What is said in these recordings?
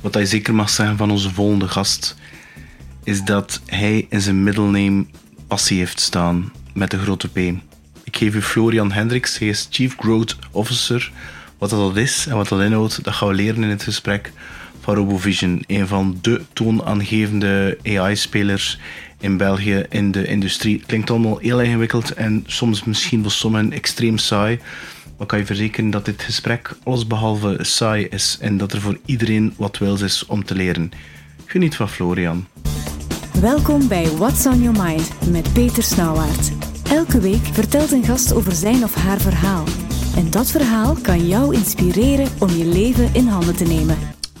Wat hij zeker mag zeggen van onze volgende gast, is dat hij in zijn middelname passie heeft staan met de grote P. Ik geef u Florian Hendricks, hij is Chief Growth Officer. Wat dat is en wat dat inhoudt, dat gaan we leren in het gesprek van RoboVision. Een van de toonaangevende AI-spelers in België in de industrie. Klinkt allemaal heel ingewikkeld en soms misschien voor sommigen extreem saai. Maar kan je verzekeren dat dit gesprek allesbehalve saai is en dat er voor iedereen wat wils is om te leren. Geniet van Florian. Welkom bij What's on Your Mind met Peter Snauwaard. Elke week vertelt een gast over zijn of haar verhaal. En dat verhaal kan jou inspireren om je leven in handen te nemen.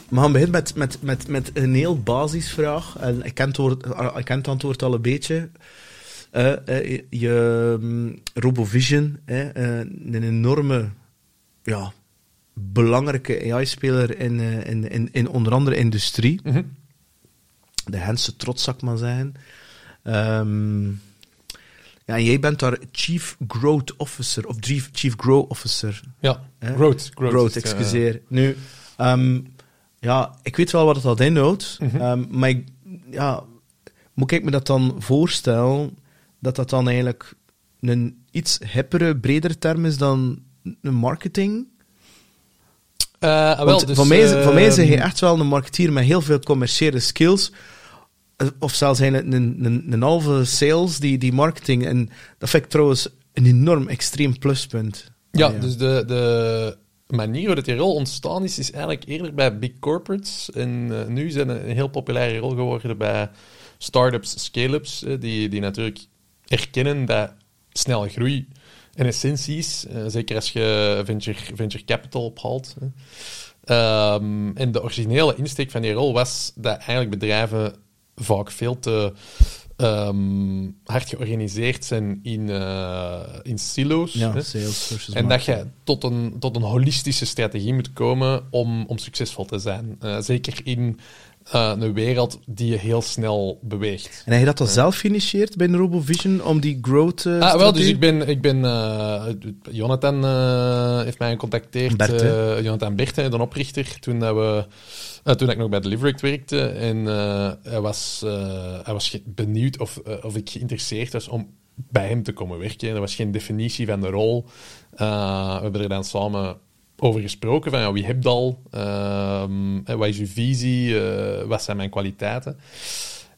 We gaan beginnen met, met, met, met een heel basisvraag. En ik ken het, woord, ik ken het antwoord al een beetje. Uh, uh, je um, RoboVision, uh, een enorme, ja, belangrijke AI-speler in, in, in, in onder andere industrie. Mm -hmm. De Hense trots, zou ik maar zeggen. Um, ja, en jij bent daar Chief Growth Officer, of Chief, Growth Officer. Ja, growth. Growth, growth excuseer. Nu, um, ja, ik weet wel wat het al inhoudt, mm -hmm. maar ik, ja, moet ik me dat dan voorstellen dat dat dan eigenlijk een iets hippere, breder term is dan een marketing? Uh, wel, dus, van, mij, uh, van mij zeg je echt wel een marketeer met heel veel commerciële skills. Of zelfs een, een, een, een halve sales die, die marketing. En dat vind ik trouwens een enorm extreem pluspunt. Ja, ah, ja. dus de, de manier waarop die rol ontstaan is, is eigenlijk eerder bij big corporates. En uh, nu zijn een heel populaire rol geworden bij startups, scale-ups, die, die natuurlijk erkennen dat snelle groei een essentie is. Uh, zeker als je venture, venture capital ophaalt. Um, en de originele insteek van die rol was dat eigenlijk bedrijven vaak veel te um, hard georganiseerd zijn in, uh, in silo's. Ja, sales en dat je tot een, tot een holistische strategie moet komen om, om succesvol te zijn. Uh, zeker in uh, een wereld die je heel snel beweegt. En heb je dat dan ja. zelf geïnitieerd bij RoboVision om die growth uh, ah, wel, dus ik ben... Ik ben uh, Jonathan heeft mij gecontacteerd. Bert, Jonathan Berte, de oprichter, toen, dat we, toen ik nog bij Deliverect werkte. En hij, was, hij was benieuwd of, of ik geïnteresseerd was om bij hem te komen werken. Er was geen definitie van de rol. we hebben er dan samen over gesproken. Van ja, wie hebt al? Uh, wat is uw visie? Uh, wat zijn mijn kwaliteiten?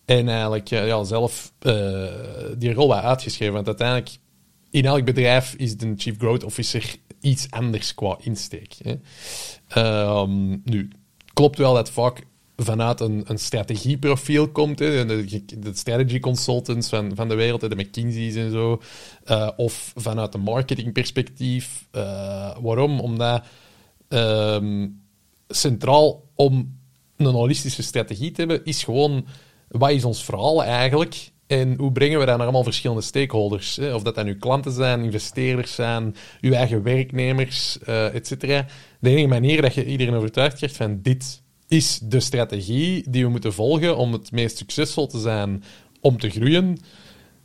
En eigenlijk ja, zelf uh, die rol wat uitgeschreven. Want uiteindelijk, in elk bedrijf is de Chief Growth Officer iets anders qua insteek. Hè. Um, nu, klopt wel dat vaak vanuit een, een strategieprofiel komt. Hè, de, strategy consultants van, van de wereld, de McKinsey's en zo. Uh, of vanuit een marketingperspectief. Uh, waarom? Omdat um, centraal om een holistische strategie te hebben, is gewoon wat is ons verhaal eigenlijk? En hoe brengen we dat naar allemaal verschillende stakeholders? Hè? Of dat dan uw klanten zijn, investeerders zijn, uw eigen werknemers, uh, et cetera. De enige manier dat je iedereen overtuigd krijgt van dit is de strategie die we moeten volgen om het meest succesvol te zijn, om te groeien,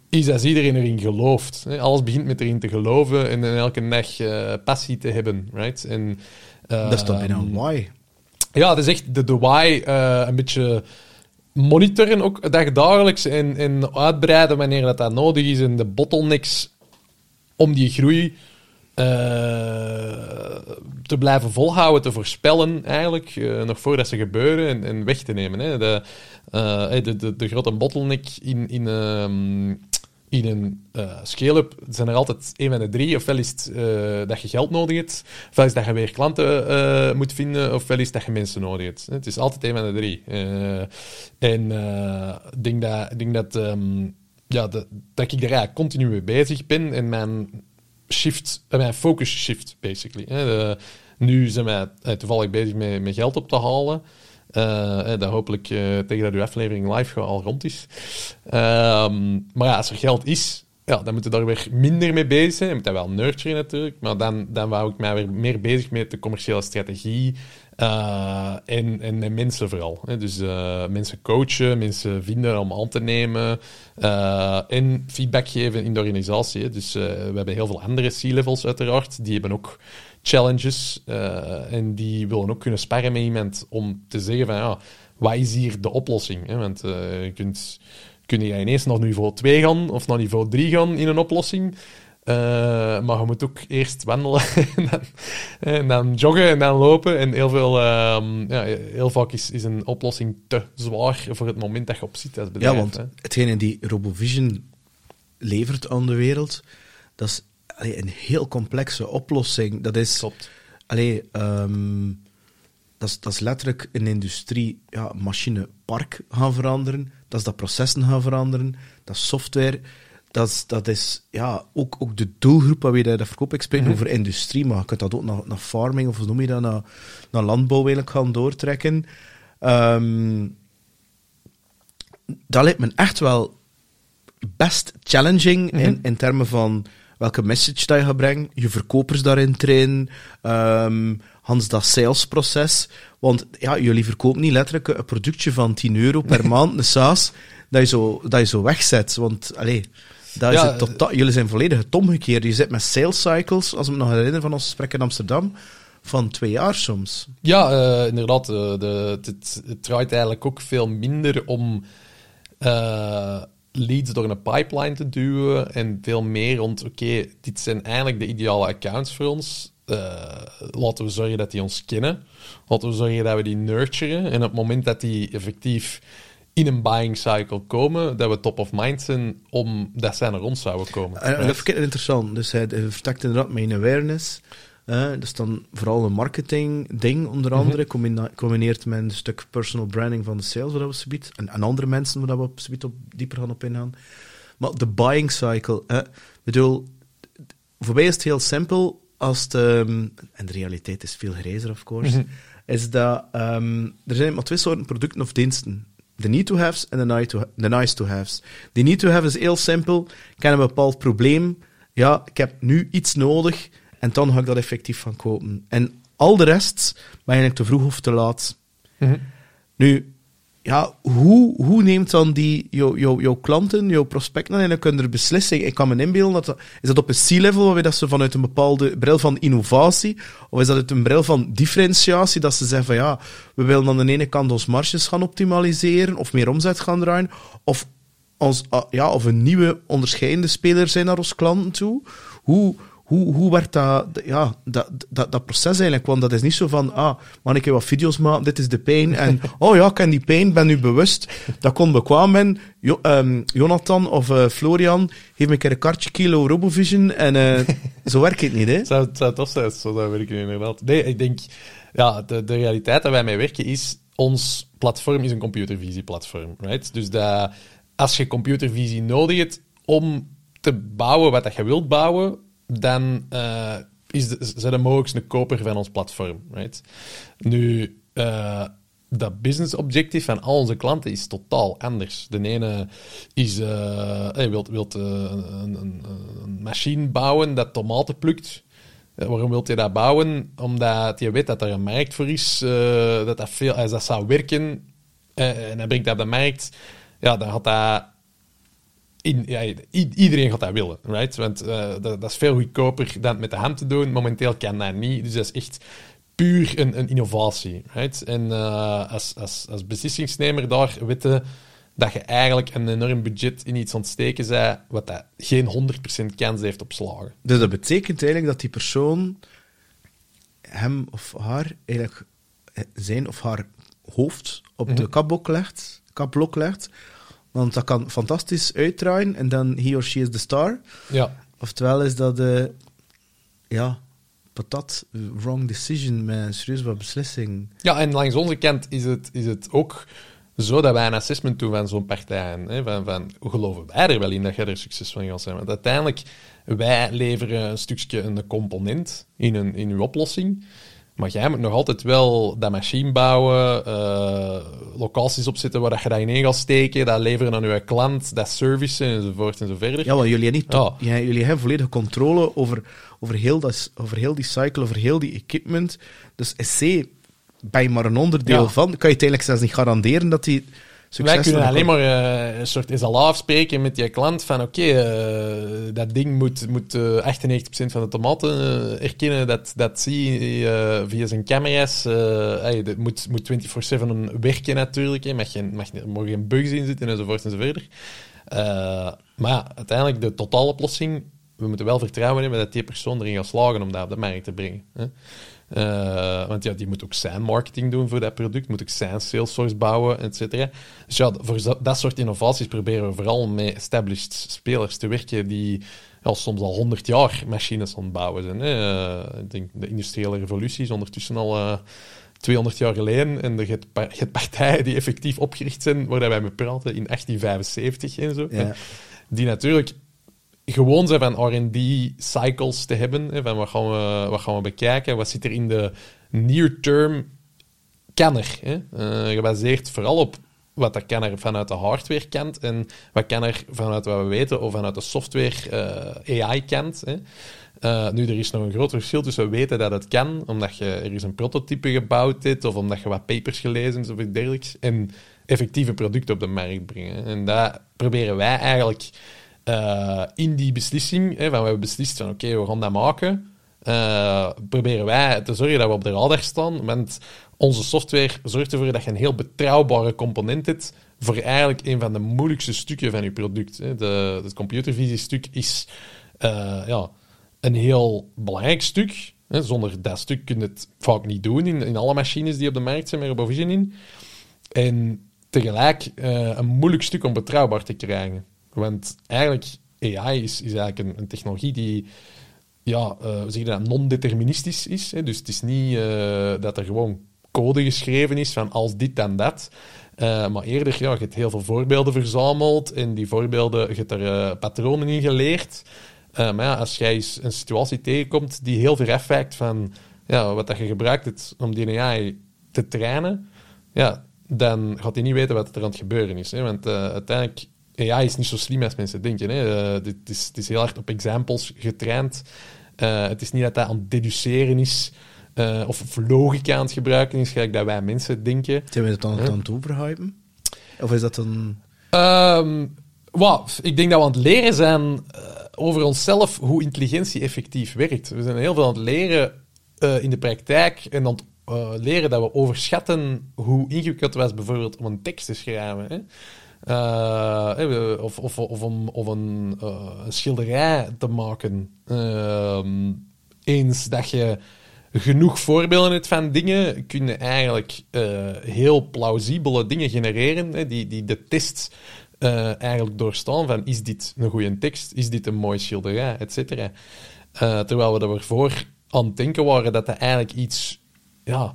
is als iedereen erin gelooft. Alles begint met erin te geloven en elke dag uh, passie te hebben. Right? En, uh, dat is toch bijna een why? Ja, dat is echt de, de why uh, een beetje monitoren ook dagelijks en, en uitbreiden wanneer dat, dat nodig is en de bottlenecks om die groei te blijven volhouden, te voorspellen, eigenlijk, uh, nog voordat ze gebeuren en, en weg te nemen. Hè. De, uh, de, de, grote bottleneck in, in, um, in een scale-up zijn er altijd een van de drie. Ofwel is het dat je geld nodig hebt, ofwel is dat je weer klanten moet vinden, ofwel is dat je mensen nodig hebt. Het is altijd een van de drie. en ik denk dat, dat, um, ja, dat, ik daar continu mee bezig ben en mijn shift, mijn focus shift, basically. Nu zijn wij uh, toevallig bezig met, met geld op te halen. Uh, dat hopelijk uh, tegen dat uw aflevering live al rond is. Um, maar ja, als er geld is, ja, dan moeten we daar weer minder mee bezig zijn. Je moet dat wel nurturen natuurlijk. Maar dan, dan wou ik mij weer meer bezig met de commerciële strategie. Uh, en, en, en, mensen vooral. Hè. Dus uh, mensen coachen, mensen vinden om aan te nemen. Uh, en feedback geven in de organisatie. Hè. Dus we hebben heel veel andere C-levels uiteraard. Die hebben ook challenges. eh, en die willen ook kunnen sparren met iemand om te zeggen van ja, wat is hier de oplossing? Hè? Want eh, je kunt, kun je ineens naar niveau 2 gaan of naar niveau 3 gaan in een oplossing. Eh, maar je moet ook eerst wandelen en, dan, en dan joggen en dan lopen. En heel, veel, ehm, ja, heel vaak is, is een oplossing te zwaar voor het moment dat je op zit als bedrijf. Ja, want hè. hetgene die RoboVision levert aan de wereld, dat is allee, een heel complexe oplossing. Dat is, Klopt. allee, ehm, dat is, dat is letterlijk een industrie, ja, machinepark gaan veranderen. Dat is dat processen gaan veranderen. Dat is software. Dat is, dat is ja, ook, ook de doelgroep waar we dat verkoop. Ik spreek Mhm. over industrie, maar je kunt dat ook naar, naar farming of hoe noem je dat, naar, naar landbouw eigenlijk gaan doortrekken. Ehm, dat lijkt me echt wel best challenging in, Mhm. in termen van welke message dat je gaat brengen, je verkopers daarin trainen, ehm Hans dat salesproces. Want ja, jullie verkopen niet letterlijk een productje van 10 euro per maand, een SaaS, dat je zo, dat je zo wegzet. Want, allee, dat is Ja, het totaal, jullie zijn volledig het omgekeerd. Je zit met sales cycles, als ik me nog herinner van ons gesprek in Amsterdam, van twee jaar soms. Ja, eh, inderdaad. eh, de, het, het draait eigenlijk ook veel minder om eh, leads door een pipeline te duwen en veel meer rond, oké, dit zijn eigenlijk de ideale accounts voor ons. Laten we zorgen dat die ons kennen. Laten we zorgen dat we die nurturen. En op het moment dat die effectief in een buying cycle komen, dat we top of mind zijn omdat zij naar ons zouden komen. En, en Right? dat vind ik interessant. Dus hij, hij vertakt inderdaad mijn awareness. Eh, dat is dan vooral een marketing ding, onder andere. combina- Combineert met een stuk personal branding van de sales, waar we subiet, en, en andere mensen waar we op, subiet op dieper gaan op ingaan. Maar de buying cycle, eh, bedoel, voor mij is het heel simpel als het, ehm, en de realiteit is veel grijzer, of course, is dat ehm, er zijn maar twee soorten producten of diensten. De need-to-haves en de nice to- de nice-to-haves. Die need-to-have is heel simpel. Ik heb een bepaald probleem. Ja, ik heb nu iets nodig en dan ga ik dat effectief van kopen. En al de rest ben je eigenlijk te vroeg of te laat. Mhm. Nu, ja, hoe, hoe neemt dan die, jouw jou, jouw klanten, jouw prospecten eigenlijk hun beslissing? Ik kan me inbeelden, dat, is dat op een C-level, waarbij dat ze vanuit een bepaalde bril van innovatie, of is dat uit een bril van differentiatie, dat ze zeggen van ja, we willen aan de ene kant ons marges gaan optimaliseren, of meer omzet gaan draaien, of, ons, ah, ja, of een nieuwe onderscheidende speler zijn naar onze klanten toe? Hoe, hoe, hoe werkt dat, ja, dat, dat, dat proces eigenlijk? Want dat is niet zo van, ah, man, ik heb wat video's maken, dit is de pijn. En, oh ja, ik ken die pijn, ben nu bewust. Dat kon bekwaam. Jo, ehm, Jonathan of eh, Florian, geef me een keer een kartje kilo Robovision. En eh, zo werkt het niet, hè? Het zou, tof zijn zo zou werken, inderdaad. Nee, ik denk, ja, de, de realiteit dat wij mee werken is, ons platform is een computervisie-platform, right? Dus dat, als je computervisie nodig hebt om te bouwen wat dat je wilt bouwen, dan eh is de, zijn de mogelijk een koper van ons platform, right? Nu, eh, dat business objective van al onze klanten is totaal anders. De ene is, eh hey, een, een, een machine bouwen dat tomaten plukt. Waarom wilt je dat bouwen? Omdat je weet dat er een markt voor is, dat dat veel, als dat zou werken en hij brengt dat op de markt, ja, dan gaat dat in, ja, i- iedereen gaat dat willen, right? Want eh, dat, dat is veel goedkoper dan het met de hand te doen. Momenteel kan dat niet, dus dat is echt puur een, een innovatie, right? En eh, als, als, als beslissingsnemer daar weten dat je eigenlijk een enorm budget in iets ontsteken bent, wat dat geen 100% kans heeft op slagen. Dus dat betekent eigenlijk dat die persoon hem of haar eigenlijk zijn of haar hoofd op de kapblok legt, kapblok legt. Want dat kan fantastisch uitdraaien en dan he or she is the star. Ja, Oftewel is dat, eh ja, patat, wrong decision met een serieus wat beslissing. Ja, en langs onze kant is het, is het ook zo dat wij een assessment doen van zo'n partij. Hè? Van, van, hoe geloven wij er wel in dat jij er succes van gaat zijn? Want uiteindelijk, wij leveren een stukje een component in, een, in uw oplossing. Maar jij moet nog altijd wel dat machine bouwen, eh, locaties opzetten waar je dat ineen gaat steken, dat leveren aan uw klant, dat servicen enzovoort en zo verder. Ja, want jullie hebben, niet Ja. jullie hebben volledige controle over, over, heel dat, over heel die cycle, over heel die equipment. Dus SC ben je maar een onderdeel Ja. van. Kan je het eigenlijk zelfs niet garanderen dat die succes. Wij kunnen alleen maar eh, een soort SLA afspreken met je klant van oké, eh, dat ding moet, moet eh, 98% van de tomaten eh, herkennen, dat, dat zie je eh, via zijn camera's. eh, hey, dat moet, moet 24-7 werken natuurlijk, hè, mag geen, mag, mogen geen bugs in zitten enzovoort enzovoort. Eh maar ja, uiteindelijk de totaaloplossing, we moeten wel vertrouwen hebben dat die persoon erin gaat slagen om dat op de markt te brengen. Hè. Eh, want ja, die moet ook zijn marketing doen voor dat product, moet ook zijn Salesforce bouwen, et cetera. Dus ja, voor dat soort innovaties proberen we vooral met established spelers te werken die ja, soms al 100 jaar machines aan het bouwen zijn. Hè. Eh, ik denk de industriële revolutie is ondertussen al eh, 200 jaar geleden en er hebt partijen die effectief opgericht zijn, waar wij mee praten, in 1875 en zo. Ja. Die natuurlijk gewoon zijn van R&D-cycles te hebben. Hè, van wat gaan, we, wat gaan we bekijken? Wat zit er in de near-term kenner? Hè? Eh, gebaseerd vooral op wat er kan vanuit de hardware kant en wat kan er vanuit wat we weten of vanuit de software eh, AI kant. Hè? Eh, nu, er is nog een groot verschil tussen weten dat het kan, omdat je er is een prototype gebouwd hebt, of omdat je wat papers gelezen hebt of iets dergelijks, en effectieve producten op de markt brengen. En dat proberen wij eigenlijk eh, in die beslissing, hè, van we hebben beslist van oké, we gaan dat maken, eh, proberen wij te zorgen dat we op de radar staan, want onze software zorgt ervoor dat je een heel betrouwbare component hebt voor eigenlijk een van de moeilijkste stukken van je product. Hè. De, het computervisiestuk is eh, ja, een heel belangrijk stuk. Hè. Zonder dat stuk kun je het vaak niet doen in, in alle machines die op de markt zijn met RoboVision in. En tegelijk een moeilijk stuk om betrouwbaar te krijgen. Want eigenlijk, AI is, is eigenlijk een, technologie die ja, dat non-deterministisch is. Hè? Dus het is niet eh, dat er gewoon code geschreven is van als dit en dat. Eh, maar eerder, ja, je hebt heel veel voorbeelden verzameld en die voorbeelden, je hebt er patronen in geleerd. Maar ja, als jij eens een situatie tegenkomt die heel ver afwijkt van ja, wat dat je gebruikt hebt om die AI te trainen, ja, dan gaat hij niet weten wat er aan het gebeuren is. Hè? Want uiteindelijk, AI is niet zo slim als mensen denken. Hè? Eh, dit is, het is heel hard op examples getraind. Eh, het is niet dat dat aan het deduceren is eh, of, of logica aan het gebruiken is, gelijk dat wij mensen denken. Zijn we het dan aan het overhypen? Of is dat een... Ehm wat, ik denk dat we aan het leren zijn over onszelf hoe intelligentie effectief werkt. We zijn heel veel aan het leren in de praktijk en aan het leren dat we overschatten hoe ingewikkeld het was bijvoorbeeld om een tekst te schrijven. Hè? Eh, we- of, of, of, om, eh, een schilderij te maken. Ehm, eens dat je genoeg voorbeelden hebt van dingen, kun je eigenlijk eh, heel plausibele dingen genereren hè, die, die de test eh, eigenlijk doorstaan van is dit een goede tekst, is dit een mooi schilderij, et cetera. Eh, terwijl we ervoor aan het denken waren dat dat eigenlijk iets, ja,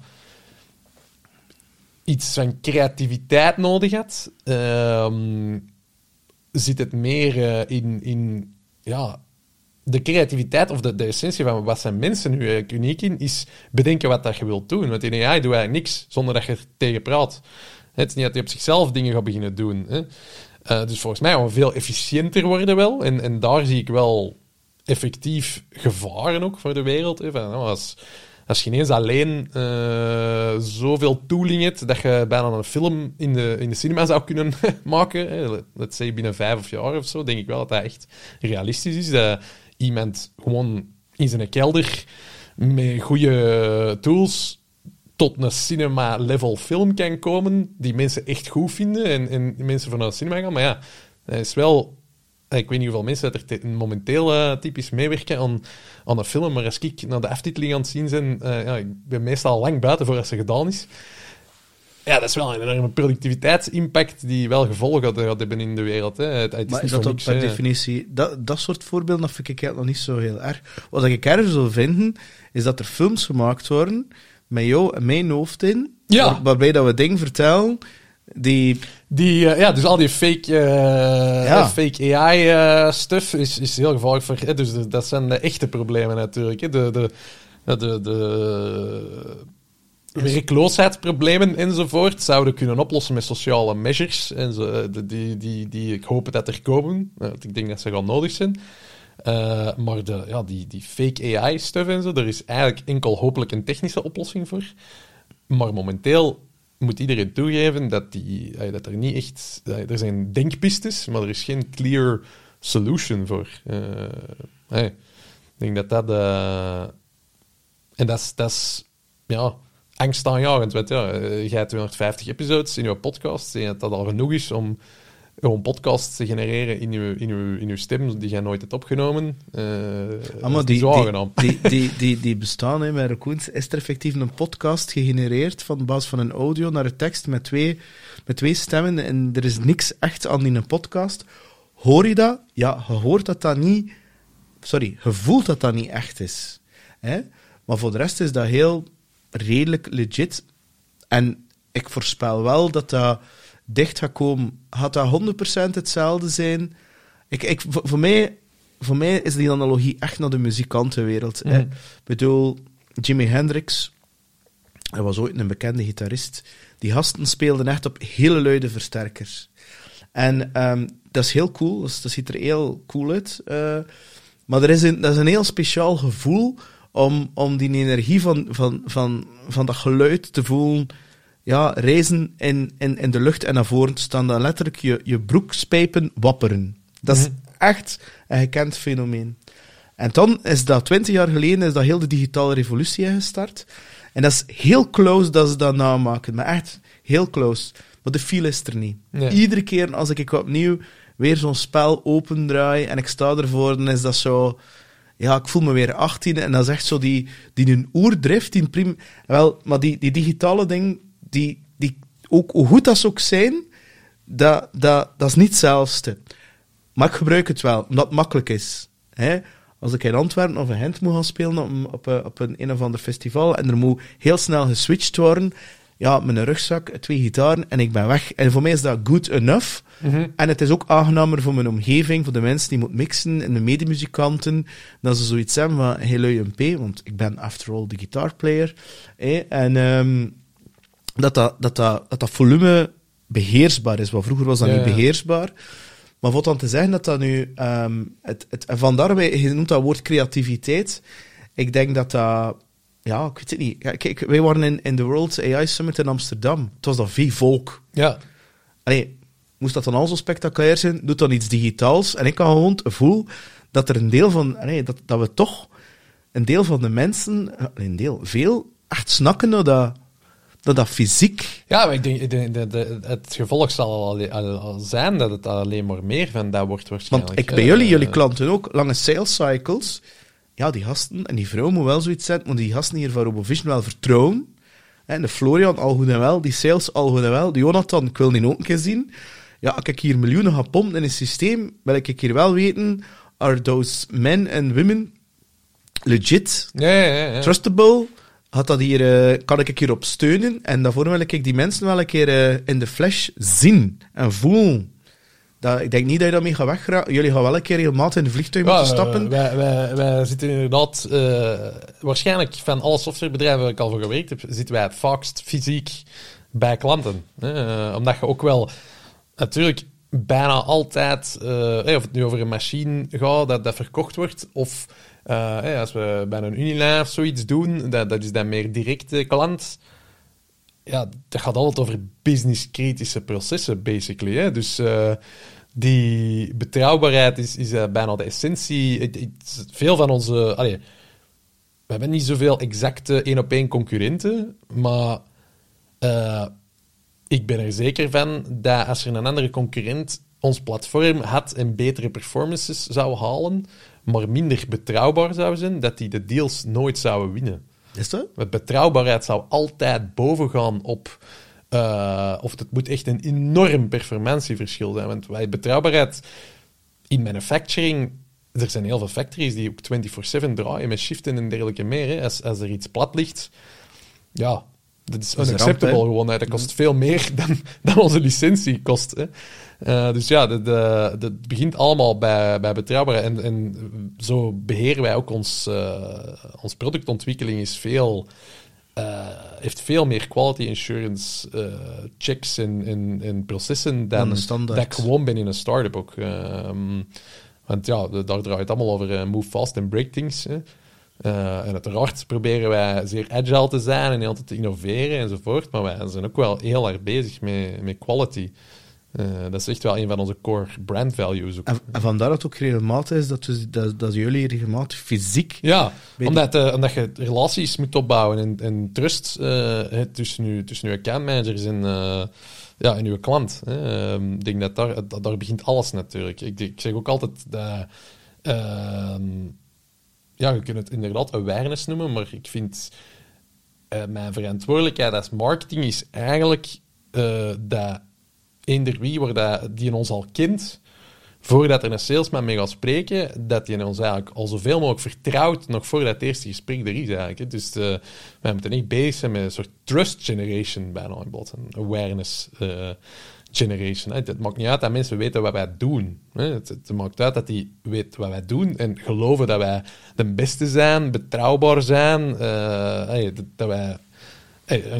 iets van creativiteit nodig had, ehm, zit het meer eh, in, in ja, de creativiteit of de, de essentie van wat zijn mensen nu eigenlijk uniek in, is bedenken wat dat je wilt doen. Want in AI doe je niks zonder dat je er tegen praat. Het is niet dat je op zichzelf dingen gaat beginnen doen. Hè. Eh, dus volgens mij gaan we veel efficiënter worden wel. En, en daar zie ik wel effectief gevaren ook voor de wereld. Hè. Van, nou, als, als je ineens alleen eh, zoveel tooling hebt dat je bijna een film in de, in de cinema zou kunnen maken, let's say binnen vijf of jaar of zo, denk ik wel dat dat echt realistisch is. Dat iemand gewoon in zijn kelder met goede tools tot een cinema-level film kan komen die mensen echt goed vinden en, en mensen vanuit de cinema gaan. Maar ja, dat is wel... Ik weet niet hoeveel mensen dat er te- momenteel eh, typisch meewerken aan, aan een film, maar als ik naar de aftiteling aan het zien ben, eh, ja, ik ben meestal lang buiten voordat ze gedaan is. Ja, dat is wel een enorme productiviteitsimpact die wel gevolgen gaat gaat hebben in de wereld. Hè. Het, het is Maar is dat voor niks, per definitie... Dat, dat soort voorbeelden dat vind ik eigenlijk nog niet zo heel erg. Wat ik erg zou vinden, is dat er films gemaakt worden met jou en mijn hoofd in, Ja. waar- waarbij dat we dingen vertellen die... Die, eh, ja, dus al die fake, eh, Ja. fake AI-stuff is, is heel gevaarlijk voor... hè, dus de- dat zijn de echte problemen natuurlijk. Hè. De, de, de, de, werkloosheidsproblemen enzovoort zouden kunnen oplossen met sociale measures. En zo, eh, die, die, die ik hoop dat er komen. Eh, want ik denk dat ze gaan nodig zijn. Eh, maar de, ja, die, die fake AI-stuff en zo, er is eigenlijk enkel hopelijk een technische oplossing voor. Maar momenteel moet iedereen toegeven dat, die, eh, dat er niet echt... eh, Er zijn denkpistes, maar er is geen clear solution voor. Eh, ik denk dat dat... en dat is, dat is ja, angstaanjagend. Want ja, jij hebt 250 episodes in je podcast. En dat dat al genoeg is om gewoon podcasts te genereren in je, in je, in je stem die jij nooit hebt opgenomen. Ah, maar is die, die, die, die, die, die bestaan hè, met Raccoons. Is er effectief een podcast gegenereerd van basis van een audio naar een tekst met twee, met twee stemmen en er is niks echt aan in een podcast? Hoor je dat? Ja, je hoort dat dat niet... Sorry, je voelt dat dat niet echt is. Hè? Maar voor de rest is dat heel redelijk legit. En ik voorspel wel dat dat dicht gaat komen. Gaat dat 100% hetzelfde zijn? Ik, ik, voor, voor mij, voor mij is die analogie echt naar de muzikantenwereld. hè. Mhm. Ik bedoel, Jimi Hendrix, hij was ooit een bekende gitarist. Die gasten speelden echt op hele luide versterkers. En ehm, dat is heel cool, dat, is- dat ziet er heel cool uit. eh, maar er is een, dat is een heel speciaal gevoel om, om die energie van, van, van, van dat geluid te voelen ja, reizen in, in, in de lucht en naar voren staan. Dan letterlijk je, je broekspijpen wapperen. Dat is Mhm. echt een gekend fenomeen. En dan is dat, twintig jaar geleden, is dat heel de digitale revolutie gestart. En dat is heel close dat ze dat namaken. Maar echt heel close. Maar de feel is er niet. Iedere keer als ik opnieuw weer zo'n spel opendraai en ik sta ervoor, dan is dat zo... Ja, ik voel me weer 18 en dat is echt zo die, die een oerdrift, die prim... Wel, maar die, die digitale ding, die, die, ook hoe goed dat ze ook zijn, dat, dat, dat is niet hetzelfde. Maar ik gebruik het wel, omdat het makkelijk is. Hè? Als ik in Antwerpen of in Gent moet gaan spelen op, een- op, op een, een of ander festival en er moet heel snel geswitcht worden, ja, met een rugzak, twee gitaren en ik ben weg. En voor mij is dat good enough. Mhm. En het is ook aangenamer voor mijn omgeving, voor de mensen die moeten mixen en de medemuzikanten, dat ze zoiets hebben van, hey lui een P, want ik ben after all de guitarplayer. hè. En ehm, dat, dat, dat, dat, dat dat volume beheersbaar is, wat vroeger was dat Ja, niet beheersbaar. Maar wat dan te zeggen dat dat nu... ehm, het, het, en vandaar, wij- je noemt dat woord creativiteit. Ik denk dat dat... Ja, ik weet het niet. Ja, kijk, wij waren in, in de World AI Summit in Amsterdam. Het was dat veel volk. Ja, Allee, moest dat dan al zo spectaculair zijn? Doet dan iets digitaals. En ik kan gewoon voel dat er een deel van... Allee, dat, dat we toch... Een deel van de mensen... Een deel, veel, echt snakken naar dat, naar dat fysiek. ja maar ik denk, de, de, de- het gevolg zal al, al, al zijn dat het alleen maar meer van dat wordt waarschijnlijk. Want ik bij jullie, jullie klanten ook, lange sales cycles. Ja, die gasten en die vrouw moet wel zoiets zetten, maar die gasten hier van RoboVision wel vertrouwen. En de Florian, al goed en wel, die sales, al goed en wel. Die Jonathan, ik wil die ook een keer zien. Ja, als ik hier miljoenen ga pompen in een systeem, wil ik hier wel weten, are those men and women legit, Ja, ja, ja. ja. trustable? Had dat hier, eh, kan ik hierop steunen? En daarvoor wil ik die mensen wel een keer eh, in de flash zien en voelen. Dat, ik denk niet dat je daarmee gaat weggeraken. Jullie gaan wel een keer regelmatig in een vliegtuig moeten stappen. wij, wij, wij zitten inderdaad, eh, waarschijnlijk van alle softwarebedrijven waar ik al voor gewerkt heb, zitten wij het vaakst fysiek bij klanten. omdat je ook wel natuurlijk bijna altijd, of het nu over een machine gaat dat, dat verkocht wordt, of eh, als we bij een Unilever of zoiets doen, dat, dat is dan meer directe klant. Ja, dat gaat altijd over business-kritische processen, basically. Hè? Dus eh, die betrouwbaarheid is, is eh, bijna de essentie. Veel van onze... We hebben niet zoveel exacte één-op-één concurrenten, maar ik ben er zeker van dat als er een andere concurrent ons platform had en betere performances zou halen, maar minder betrouwbaar zou zijn, dat die de deals nooit zouden winnen. Is dat? Want betrouwbaarheid zou altijd bovengaan op. eh, of het moet echt een enorm performantieverschil zijn. Want bij betrouwbaarheid in manufacturing. Er zijn heel veel factories die ook 24-7 draaien met shiften en dergelijke meer. Hè. Als, als er iets plat ligt, ja, dat is unacceptable ramp, gewoon. Hè. Dat kost veel meer dan, dan onze licentie kost. Hè. Eh, dus ja, dat, dat- dat begint allemaal bij, bij betrouwbaarheid. En, en zo beheren wij ook ons, eh, ons productontwikkeling is veel, eh, heeft veel meer quality assurance eh, checks en, en, en processen Dan dan dat ik gewoon ben in een start-up ook. Ehm, want ja, daar draait het allemaal over eh, move fast and break things. Hè. Uh, en uiteraard proberen wij zeer agile te zijn en altijd te innoveren enzovoort, maar wij zijn ook wel heel erg bezig met, met quality. Uh, dat is echt wel een van onze core brand values. Ook. En, en vandaar dat het ook regelmatig is dat, we, dat, dat jullie regelmatig fysiek. Ja, omdat, uh, omdat je relaties moet opbouwen en, en trust tussen, je, tussen je accountmanagers en, ja, en je klant. Ehm, ik denk dat daar, dat, daar begint alles natuurlijk. Ik, ik zeg ook altijd dat. Ehm, ja, je kunt het inderdaad awareness noemen, maar ik vind. mijn verantwoordelijkheid als marketing is eigenlijk dat eender wie waar dat, die ons al kent, voordat er een salesman mee gaat spreken, dat die ons eigenlijk al zoveel mogelijk vertrouwt, nog voordat het eerste gesprek er is eigenlijk. Dus uh, wij moeten echt bezig zijn met een soort trust generation bijna in een awareness generation. Het maakt niet uit dat mensen weten wat wij doen. Het, het maakt uit dat die weten wat wij doen en geloven dat wij de beste zijn, betrouwbaar zijn, uh, dat wij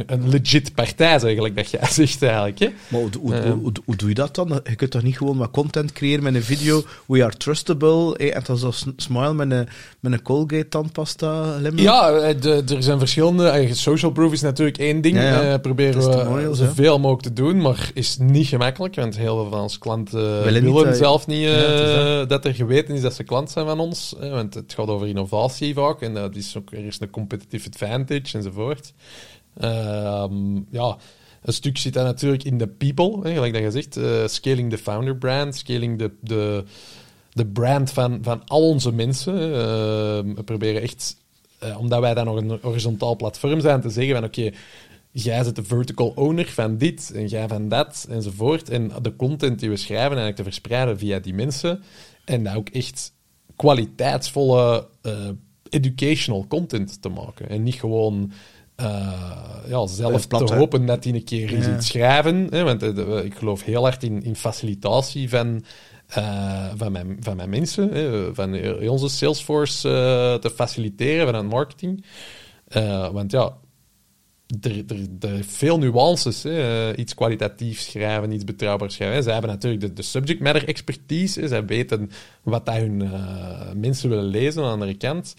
een, legit partij, eigenlijk, dat je zegt eigenlijk. Hè? Maar hoe, hoe, uh, hoe, hoe, doe je dat dan? Je kunt toch niet gewoon wat content creëren met een video, we are trustable, en dan zo smile met een, met een Colgate tandpasta limmer? Ja, de, er zijn verschillende, social proof is natuurlijk één ding, ja, ja. Uh, proberen we zoveel mogelijk te doen, maar is niet gemakkelijk, want heel veel van onze klanten willen, niet, zelf niet dat er geweten is dat ze klant zijn van ons, want het gaat over innovatie vaak, en dat is ook, er is een competitive advantage enzovoort. Ehm, ja, een stuk zit daar natuurlijk in de people, hè, gelijk dat je zegt. Uh, scaling the founder brand, scaling de, de, de brand van, van al onze mensen. Uh, we proberen echt, uh, omdat wij dan nog een horizontaal platform zijn, te zeggen van oké, jij bent de vertical owner van dit en jij van dat enzovoort. En de content die we schrijven eigenlijk te verspreiden via die mensen. En daar ook echt kwaliteitsvolle educational content te maken. En niet gewoon ja, zelf te hopen dat die een keer iets ja. schrijven. Hè, want uh, ik geloof heel hard in, in facilitatie van, uh, van, mijn, van mijn mensen, hè, van onze Salesforce te faciliteren, van het marketing. want ja, er, er, er veel nuances. Hè. iets kwalitatief schrijven, iets betrouwbaar schrijven. Zij hebben natuurlijk de, de subject matter expertise. Hè. Zij weten wat dat hun mensen willen lezen aan de andere kant.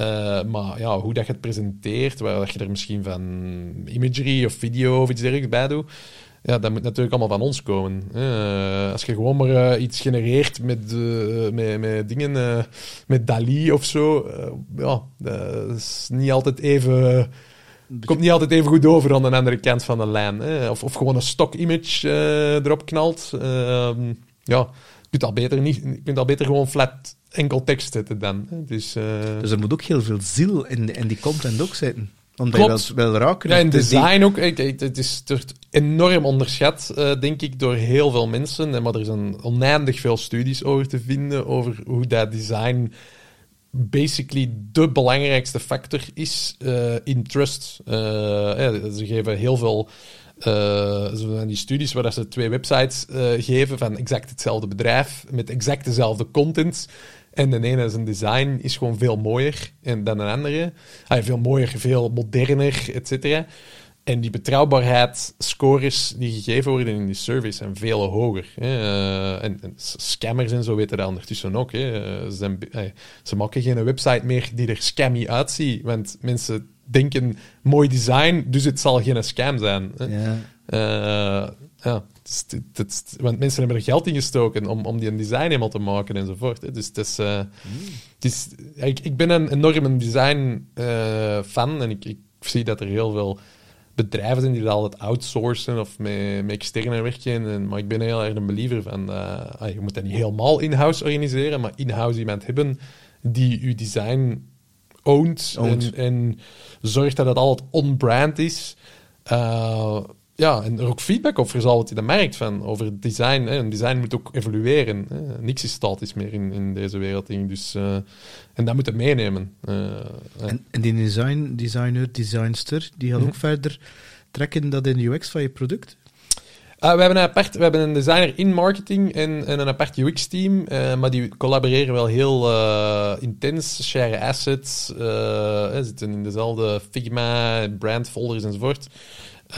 Uh, maar ja, hoe dat je het presenteert, waar dat je er misschien van imagery of video of iets dergelijks bij doet, ja, dat moet natuurlijk allemaal van ons komen. Uh, als je gewoon maar uh, iets genereert met, met, met dingen, met Dali of zo, ja, dat is niet altijd even... Komt niet altijd even goed over aan de andere kant van de lijn. Hè? Of, of gewoon een stock image erop knalt. Ehm, ja, je kunt al beter, niet, je kunt al beter gewoon flat enkel tekst zitten dan. Dus, uh... dus er moet ook heel veel ziel in, in die content ook zitten. Omdat Klopt. je wel, wel raken. Ja, en design ook. Het is enorm onderschat, uh, denk ik, door heel veel mensen. Maar er zijn oneindig veel studies over te vinden over hoe dat design basically de belangrijkste factor is uh, in trust. Ja, ze geven heel veel uh, zo die studies waar ze twee websites uh, geven van exact hetzelfde bedrijf met exact dezelfde content. En de ene zijn design is gewoon veel mooier dan de andere. Ah, veel mooier, veel moderner, et cetera. En die betrouwbaarheid, scores die gegeven worden in die service zijn veel hoger. Hè. Uh, en, scammers en zo weten dat ondertussen ook. Hè. Uh, ze, ze, maken geen website meer die er scammy uitziet. Want mensen denken mooi design, dus het zal geen scam zijn. Ja. Ja want mensen hebben er geld in gestoken om, om die een design helemaal te maken enzovoort. Hè. Dus het is, uh, het is, ik, ik ben een enorme design uh, fan en ik, ik zie dat er heel veel bedrijven zijn die dat altijd outsourcen of met, met externe werken. En, maar ik ben heel erg een believer van, uh, je moet dat niet helemaal in-house organiseren, maar in-house iemand hebben die je design ownt, En, en zorgt dat het altijd on-brand is. Ja, en er ook feedback op verzameld in de markt van, over design. Hè. En design moet ook evolueren. Hè. Niks is statisch meer in, in deze wereld. Dus, uh, en dat moet je meenemen. Uh, en, en, die design, designer, designster, die gaat ook mhm. verder trekken dat in de UX van je product? Uh, we, hebben een apart, we hebben een designer in marketing en, en een apart UX-team, maar die collaboreren wel heel intens, share assets, zitten in dezelfde Figma, brandfolders enzovoort.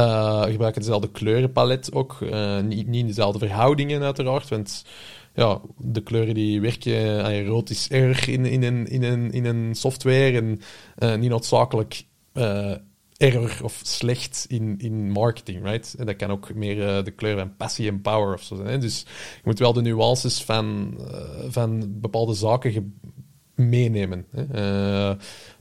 Uh, gebruiken dezelfde kleurenpalet ook. Uh, niet, niet dezelfde verhoudingen, uiteraard. Want ja, de kleuren die werken. Uh, rood is erg in, in, een, in, in een software en niet noodzakelijk error of slecht in, in marketing, right? En dat kan ook meer de kleur van passie en power of zo zijn. Hè? Dus je moet wel de nuances van, van bepaalde zaken meenemen. Hè?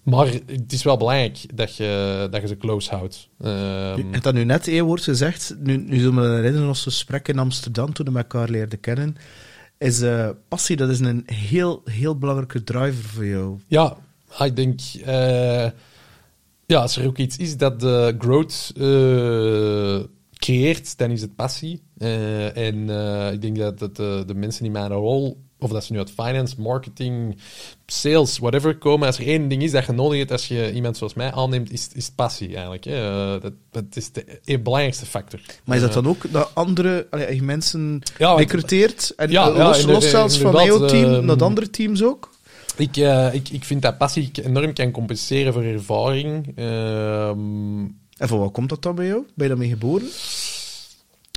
Maar het is wel belangrijk dat je, dat je ze close houdt. Um, je hebt dat nu net één woord gezegd. Nu, nu zullen we herinneren ons gesprek in Amsterdam toen we elkaar leerden kennen is uh, passie, dat is een heel, heel belangrijke driver voor jou. Ja, ik denk... Uh, ja, als er ook iets is dat de growth uh, creëert, dan is het passie. en ik denk dat, dat de mensen in mijn rol of dat ze nu uit finance, marketing, sales, whatever komen. Als er één ding is dat je nodig hebt als je iemand zoals mij aanneemt, is, is passie eigenlijk. Hè. Uh, dat, dat is de belangrijkste factor. Maar is dat dan ook dat andere allee, mensen ja, recruteert? En ja, los, ja, los zelfs van jouw team uh, naar andere teams ook? Ik, uh, ik, ik vind dat passie enorm kan compenseren voor ervaring. Ehm, en voor wat komt dat dan bij jou? Ben je daarmee geboren?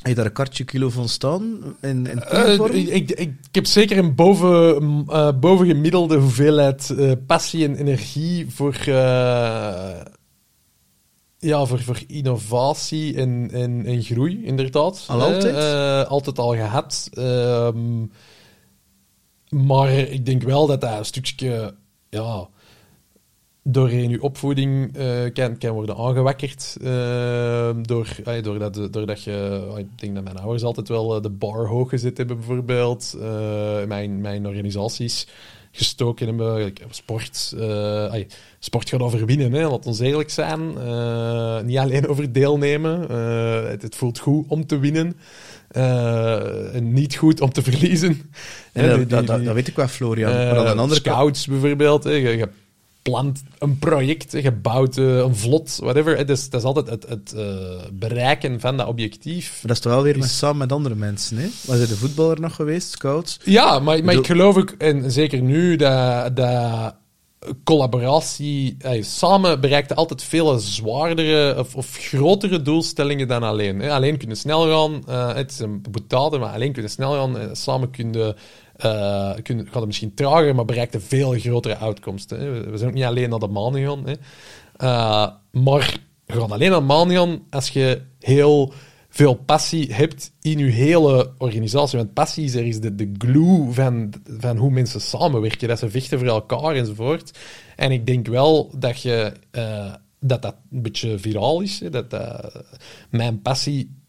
Heb je daar een kartje kilo van staan? In, in uh, ik, ik, ik, heb zeker een boven, uh, bovengemiddelde hoeveelheid uh, passie en energie voor, ja, voor, voor innovatie en, en, en groei, inderdaad. Al altijd? altijd al gehad. Ehm, maar ik denk wel dat dat een stukje... Ja, doorheen je opvoeding uh, kan, kan worden aangewakkerd. Uh, door, uh, doordat, doordat je, ik denk dat mijn ouders altijd wel eh, de bar hoog gezet hebben, bijvoorbeeld. mijn, mijn organisaties gestoken hebben. Sport, sport gaat over winnen, hè, laat ons eerlijk zijn. niet alleen over deelnemen. Het, het, voelt goed om te winnen. en niet goed om te verliezen. dat, dat, dat, weet ik wel, Florian. maar andere scouts bijvoorbeeld. Hè, je, je plant een project, je bouwt uh, een vlot, whatever. Het is, dat is altijd het, het uh, bereiken van dat objectief. Maar dat is toch wel weer met, samen met andere mensen, hè? Was er de voetballer nog geweest, scouts? Ja, maar, maar ik geloof ook, en zeker nu, dat, dat collaboratie, eh, samen bereikt altijd veel zwaardere of, of, grotere doelstellingen dan alleen. Hè. Alleen kunnen snel gaan, uh, het is een boetade, maar alleen kunnen snel gaan, en samen kunnen uh, gaat het misschien trager, maar bereikt veel grotere uitkomsten. Hè. We zijn ook niet alleen naar de maan. Hè. Uh, maar je gaat alleen naar de maan gaan als je heel veel passie hebt in je hele organisatie. Want passie is, er is de, de glue van, van hoe mensen samenwerken. Dat ze vechten voor elkaar enzovoort. En ik denk wel dat je... Uh, dat dat een beetje viraal is. Hè. Dat mijn passie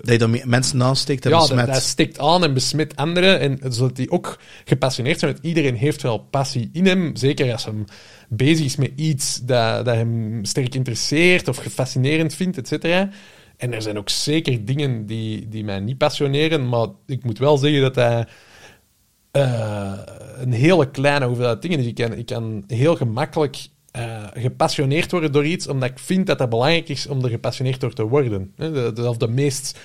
dat je dan mensen aansteekt en ja, besmet. Ja, dat, stikt aan en besmet anderen. En zodat die ook gepassioneerd zijn. Want iedereen heeft wel passie in hem. Zeker als hij bezig is met iets dat, dat hem sterk interesseert of gefascinerend vindt, et cetera. En er zijn ook zeker dingen die, die mij niet passioneren. Maar ik moet wel zeggen dat hij... Uh, een hele kleine hoeveelheid dingen. Dus ik kan, ik kan heel gemakkelijk uh, gepassioneerd worden door iets, omdat ik vind dat het belangrijk is om er gepassioneerd door te worden. Hè? De, of de meest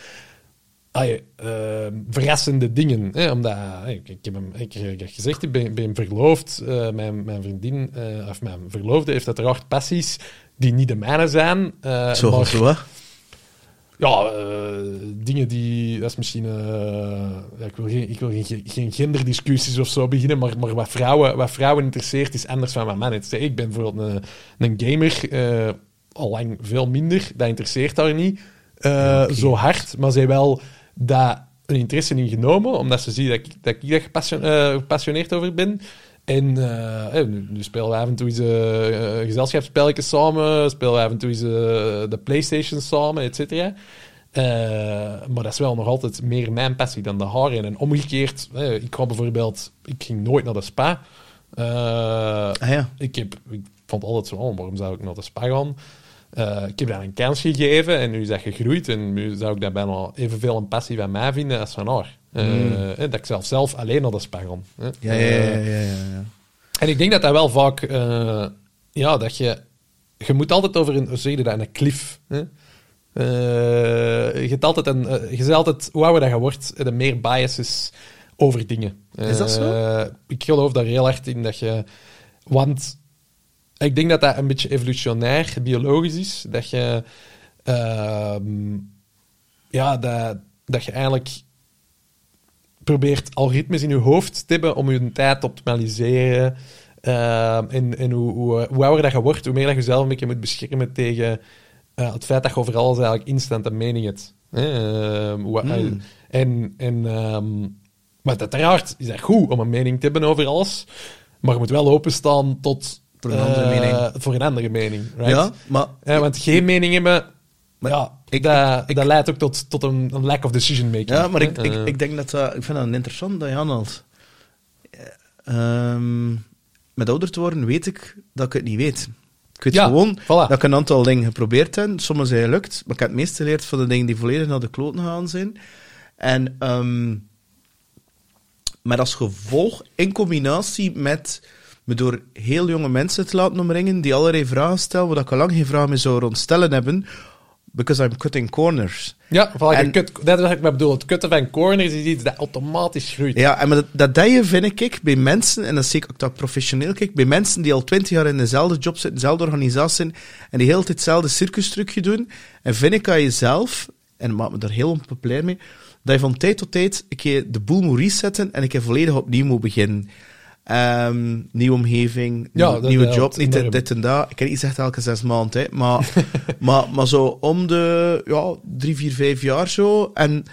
uh, verrassende dingen. Hè? Omdat, ik, ik, heb hem, ik, ik heb gezegd, ik ben, ben verloofd. Uh, mijn, mijn vriendin, of mijn verloofde, heeft uiteraard passies die niet de mijne zijn. zo, maar, zo, ja, uh, dingen die. Dat is misschien. Uh, ja, ik wil, geen, ik wil geen, geen genderdiscussies of zo beginnen, maar, maar wat, vrouwen, wat vrouwen interesseert is anders van wat mannen. Ik ben bijvoorbeeld een, een gamer, uh, al lang veel minder. Dat interesseert haar niet okay. zo hard, maar zij wel dat een interesse in genomen, omdat ze ziet dat ik, dat ik daar gepassioneerd over ben. En uh, nu, nu, spelen we af en toe eens uh, gezelschapsspelletjes samen, spelen we af en toe eens de PlayStation samen, et cetera. maar dat is wel nog altijd meer mijn passie dan de haren. En omgekeerd, ik ga bijvoorbeeld, ik ging nooit naar de spa. Ah, ja. ik, heb, ik vond altijd zo, oh, waarom zou ik naar de spa gaan? Ik heb daar een kans gegeven en nu is dat gegroeid. En nu zou ik dat bijna evenveel een passie van mij vinden als van haar. Mm. dat ik zelf, zelf alleen naar de spiegel. Ja, ja, ja, ja, ja, En ik denk dat dat wel vaak... Uh, ja, dat je... Je moet altijd over een... Hoe zeg je dat? Een cliff. Hè? Je, hebt altijd een, je zegt altijd, hoe ouder dat je wordt, er meer biases over dingen. Is dat zo? ik geloof daar heel hard in dat je... Want ik denk dat dat een beetje evolutionair, biologisch is. Dat je... Ehm, ja, dat, dat je eigenlijk probeert algoritmes in je hoofd te hebben om je tijd te optimaliseren. Ehm, en en hoe, hoe, hoe ouder dat je wordt, hoe meer dat je zelf een beetje moet beschermen tegen eh, het feit dat je over alles eigenlijk instant een mening hebt. Ehm, Hmm. En, en, ehm, maar uiteraard is dat goed om een mening te hebben over alles, maar je moet wel openstaan tot... Voor een andere eh, mening. Voor een andere mening, right? Ja, maar Ja, want geen mening hebben, Maar ja, ik- dat, dat leidt ook tot, tot een, een lack of decision making. Ja, maar ik, hè. ik, Eh, ik denk dat dat... Ik vind dat interessant dat je aanhaalt. Ehm, met ouder te worden weet ik dat ik het niet weet. Ik weet Ja, gewoon voilà. dat ik een aantal dingen geprobeerd heb. Sommige zijn gelukt, maar ik heb het meeste geleerd van de dingen die volledig naar de kloten gaan zijn. En ehm, met als gevolg, in combinatie met me door heel jonge mensen te laten omringen, die allerlei vragen stellen, waar ik al lang geen vragen meer zou rondstellen hebben, because I'm cutting corners. Ja, En- kut, dat is wat ik bedoel. Het kutten van corners is iets dat automatisch groeit. Ja, en maar dat, dat dat je vind ik bij mensen, en dat zie ik ook dat professioneel kijk, bij mensen die al twintig jaar in dezelfde job zitten, dezelfde organisatie zijn, en die heel tijd hetzelfde circustrucje doen, en vind ik aan jezelf, en dat maakt me daar heel onpopulair mee, dat je van tijd tot tijd een keer de boel moet resetten en een keer volledig opnieuw moet beginnen. Ehm, nieuwe omgeving, Ja, nieuwe job, niet dit, en dat. Ik heb niet gezegd elke zes maanden, hè, maar, maar, maar zo om de ja, drie, vier, vijf jaar zo. En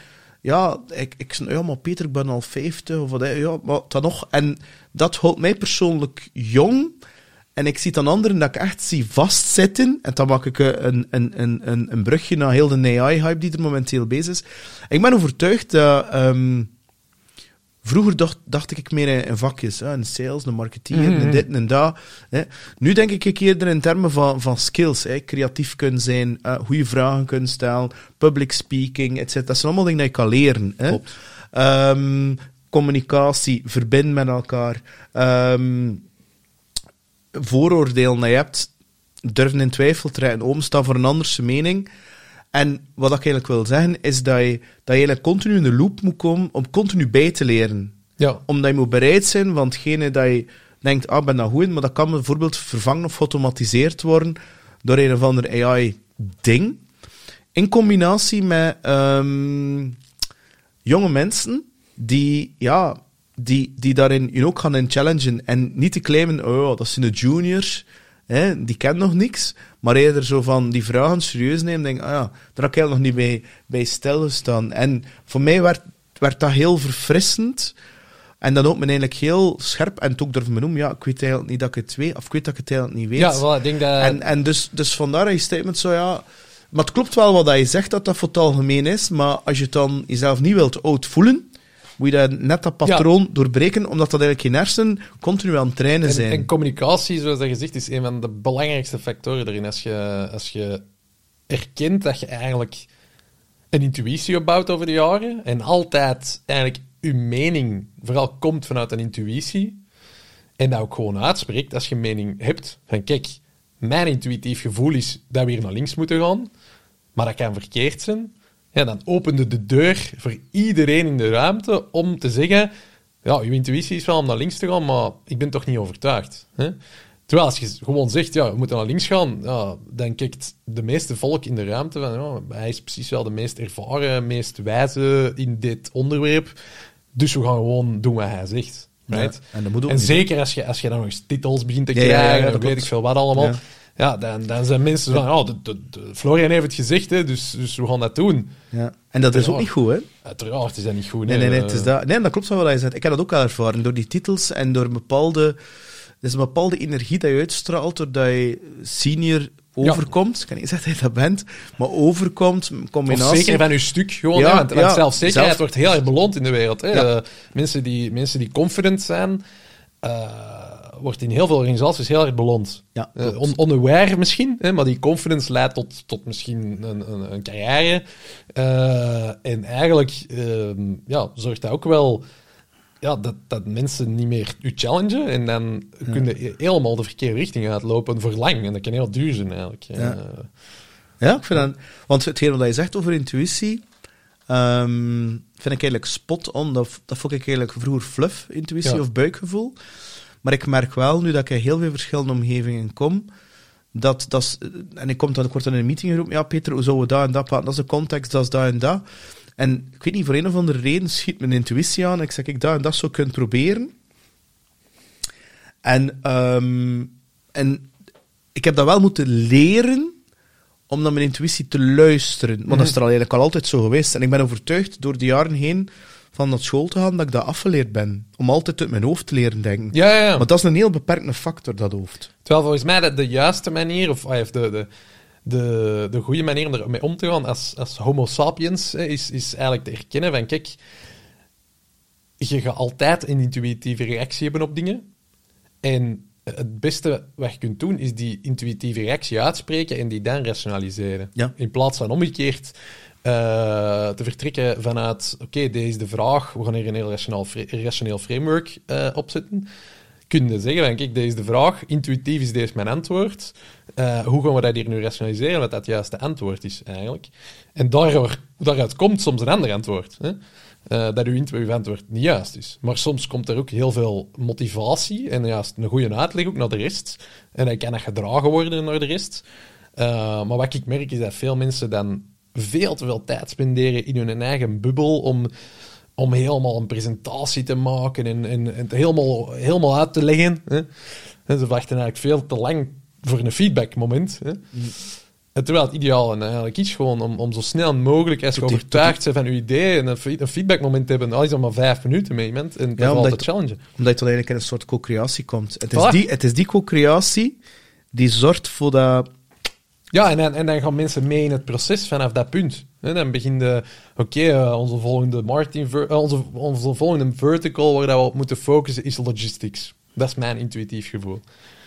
ja, ik, ik ja, maar Peter, ik ben al 50 of wat, ja, maar dan nog. En dat houdt mij persoonlijk jong. En ik zie dan anderen dat ik echt zie vastzitten. En dan maak ik een, een, een, een, een brugje naar heel de AI-hype die er momenteel bezig is. Ik ben overtuigd dat... ehm, Vroeger dacht, dacht ik meer in, in vakjes, hè, in sales, een marketeer, en dit en dat. Hè. Nu denk ik eerder in termen van, van skills. Hè. Creatief kunnen zijn, eh, goede vragen kunnen stellen, public speaking, etc. Dat zijn allemaal dingen die je kan leren. Hè. Ehm, communicatie, verbinden met elkaar. Ehm, vooroordelen je hebt, durven in twijfel trekken, openstaan voor een anderse mening. En wat ik eigenlijk wil zeggen, is dat je, dat je eigenlijk continu in de loop moet komen om continu bij te leren. Ja. Omdat je moet bereid zijn, want hetgene dat je denkt, ah, ik ben dat goed in, maar dat kan bijvoorbeeld vervangen of geautomatiseerd worden door een of ander AI-ding. In combinatie met ehm, jonge mensen die, ja, die, die daarin je ook gaan in challengen. En niet te claimen, oh, dat zijn de juniors, hè, die kennen nog niks. Maar eerder zo van die vragen serieus nemen. Denk, ah ja, daar heb ik eigenlijk nog niet bij, bij stilgestaan. En voor mij werd, werd dat heel verfrissend. En dan ook me eigenlijk heel scherp. En toen durf me noemen, ja, ik weet eigenlijk niet dat ik het weet. Of ik weet dat ik het eigenlijk niet weet. Ja, voilà, ik denk dat... En, en dus, dus vandaar dat je statement zo, ja... Maar het klopt wel wat dat je zegt, dat dat voor het algemeen is. Maar als je het dan jezelf niet wilt oud voelen, moet je dat, net dat patroon doorbreken, omdat dat eigenlijk je hersenen continu aan het trainen En, zijn. en communicatie, zoals dat gezegd is, een van de belangrijkste factoren erin. Als je, als je erkent dat je eigenlijk een intuïtie opbouwt over de jaren en altijd eigenlijk je mening vooral komt vanuit een intuïtie en dat ook gewoon uitspreekt als je een mening hebt van kijk, mijn intuïtief gevoel is dat we hier naar links moeten gaan, maar dat kan verkeerd zijn. Ja, dan opende de deur voor iedereen in de ruimte om te zeggen ja, je intuïtie is wel om naar links te gaan, maar ik ben toch niet overtuigd. Hè? Terwijl als je gewoon zegt, ja, we moeten naar links gaan, ja, dan kijkt de meeste volk in de ruimte van, ja, hij is precies wel de meest ervaren, meest wijze in dit onderwerp, dus we gaan gewoon doen wat hij zegt. Ja, en zeker als je, als je dan nog eens titels begint te Ja, ja, ja, krijgen, dat weet ik veel wat allemaal, Ja. dan, dan zijn mensen van, oh, de, de, de- Florian heeft het gezegd, hè, dus, dus we gaan dat doen. Ja. En dat is ook niet goed, hè? Uiteraard is dat niet goed. Nee, hè. nee, nee, het is dat. nee, dat klopt wel wat je zegt. Ik heb dat ook al ervaren. Door die titels en door een bepaalde... Er is een bepaalde energie dat je uitstraalt, doordat je senior overkomt. Ik kan niet zeggen dat je dat bent, maar overkomt, Of combinatie... zeker van uw stuk, gewoon. Ja, hè, want, want ja, zelfzekerheid zelf- wordt heel erg beloond in de wereld. Hè. Eh, mensen, die, mensen die confident zijn, eh, wordt in heel veel organisaties heel erg beloond. Ja, Eh, on, unaware misschien, hè, maar die confidence leidt tot, tot misschien een, een, een carrière. Eh, en eigenlijk ehm, ja, zorgt dat ook wel ja, dat, dat mensen niet meer u challengen. En dan kunnen je helemaal de verkeerde richting uitlopen voor lang. En dat kan heel duur zijn eigenlijk. Ja. Ja, ik vind dat... Want hetgeen wat je zegt over intuïtie, ehm, vind ik eigenlijk spot on. Dat, dat vond ik eigenlijk vroeger fluff, intuïtie Ja. of buikgevoel. Maar ik merk wel, nu dat ik in heel veel verschillende omgevingen kom, dat, dat is- en ik, kom dan, dan in een meeting geroepen, ja Peter, hoe zouden we dat en dat praten? Dat is de context, dat is dat en dat. En ik weet niet, voor een of andere reden schiet mijn intuïtie aan. Ik zeg, ik dat en dat zou kunnen proberen. En, ehm, en ik heb dat wel moeten leren om naar mijn intuïtie te luisteren. Want dat is er al eigenlijk al altijd zo geweest. En ik ben overtuigd door de jaren heen van naar school te gaan dat ik dat afgeleerd ben. Om altijd uit mijn hoofd te leren denken. Ja, ja. Maar dat is een heel beperkende factor, dat hoofd. Terwijl volgens mij de, de juiste manier, of, de, de, de, de goede manier om ermee om te gaan als, als homo sapiens, is, is eigenlijk te erkennen van, kijk, je gaat altijd een intuïtieve reactie hebben op dingen. En het beste wat je kunt doen, is die intuïtieve reactie uitspreken en die dan rationaliseren. Ja. In plaats van omgekeerd te vertrekken vanuit, oké, deze is de vraag, we gaan hier een heel rationeel, rationeel framework eh, opzetten. Kun je zeggen van, kijk, deze is de vraag, intuïtief is deze mijn antwoord. Eh, hoe gaan we dat hier nu rationaliseren, wat dat juiste antwoord is eigenlijk. En daaruit komt soms een ander antwoord. Hè? Eh, dat uw antwoord niet juist is. Maar soms komt er ook heel veel motivatie en juist een goede uitleg ook naar de rest. En dan kan dat gedragen worden naar de rest. Eh, maar wat ik merk is dat veel mensen dan veel te veel tijd spenderen in hun eigen bubbel om, om helemaal een presentatie te maken en, en, en het helemaal, helemaal uit te leggen. Hè. En ze wachten eigenlijk veel te lang voor een feedbackmoment. Hè. En terwijl het ideaal en eigenlijk is gewoon om, om zo snel mogelijk, als je Tot overtuigd bent van je idee, en een, fe- een feedbackmoment te hebben, al is dat maar vijf minuten met iemand, en dat Ja, omdat te je- challengen. Omdat je dan eigenlijk in een soort co-creatie komt. Het is, Voilà. die, het is die co-creatie die zorgt voor dat... Ja, en dan, en dan gaan mensen mee in het proces vanaf dat punt. Hè, dan begint de, oké, eh, onze volgende eh, onze, onze volgende vertical waar dat we op moeten focussen is logistics. Dat is mijn intuïtief gevoel.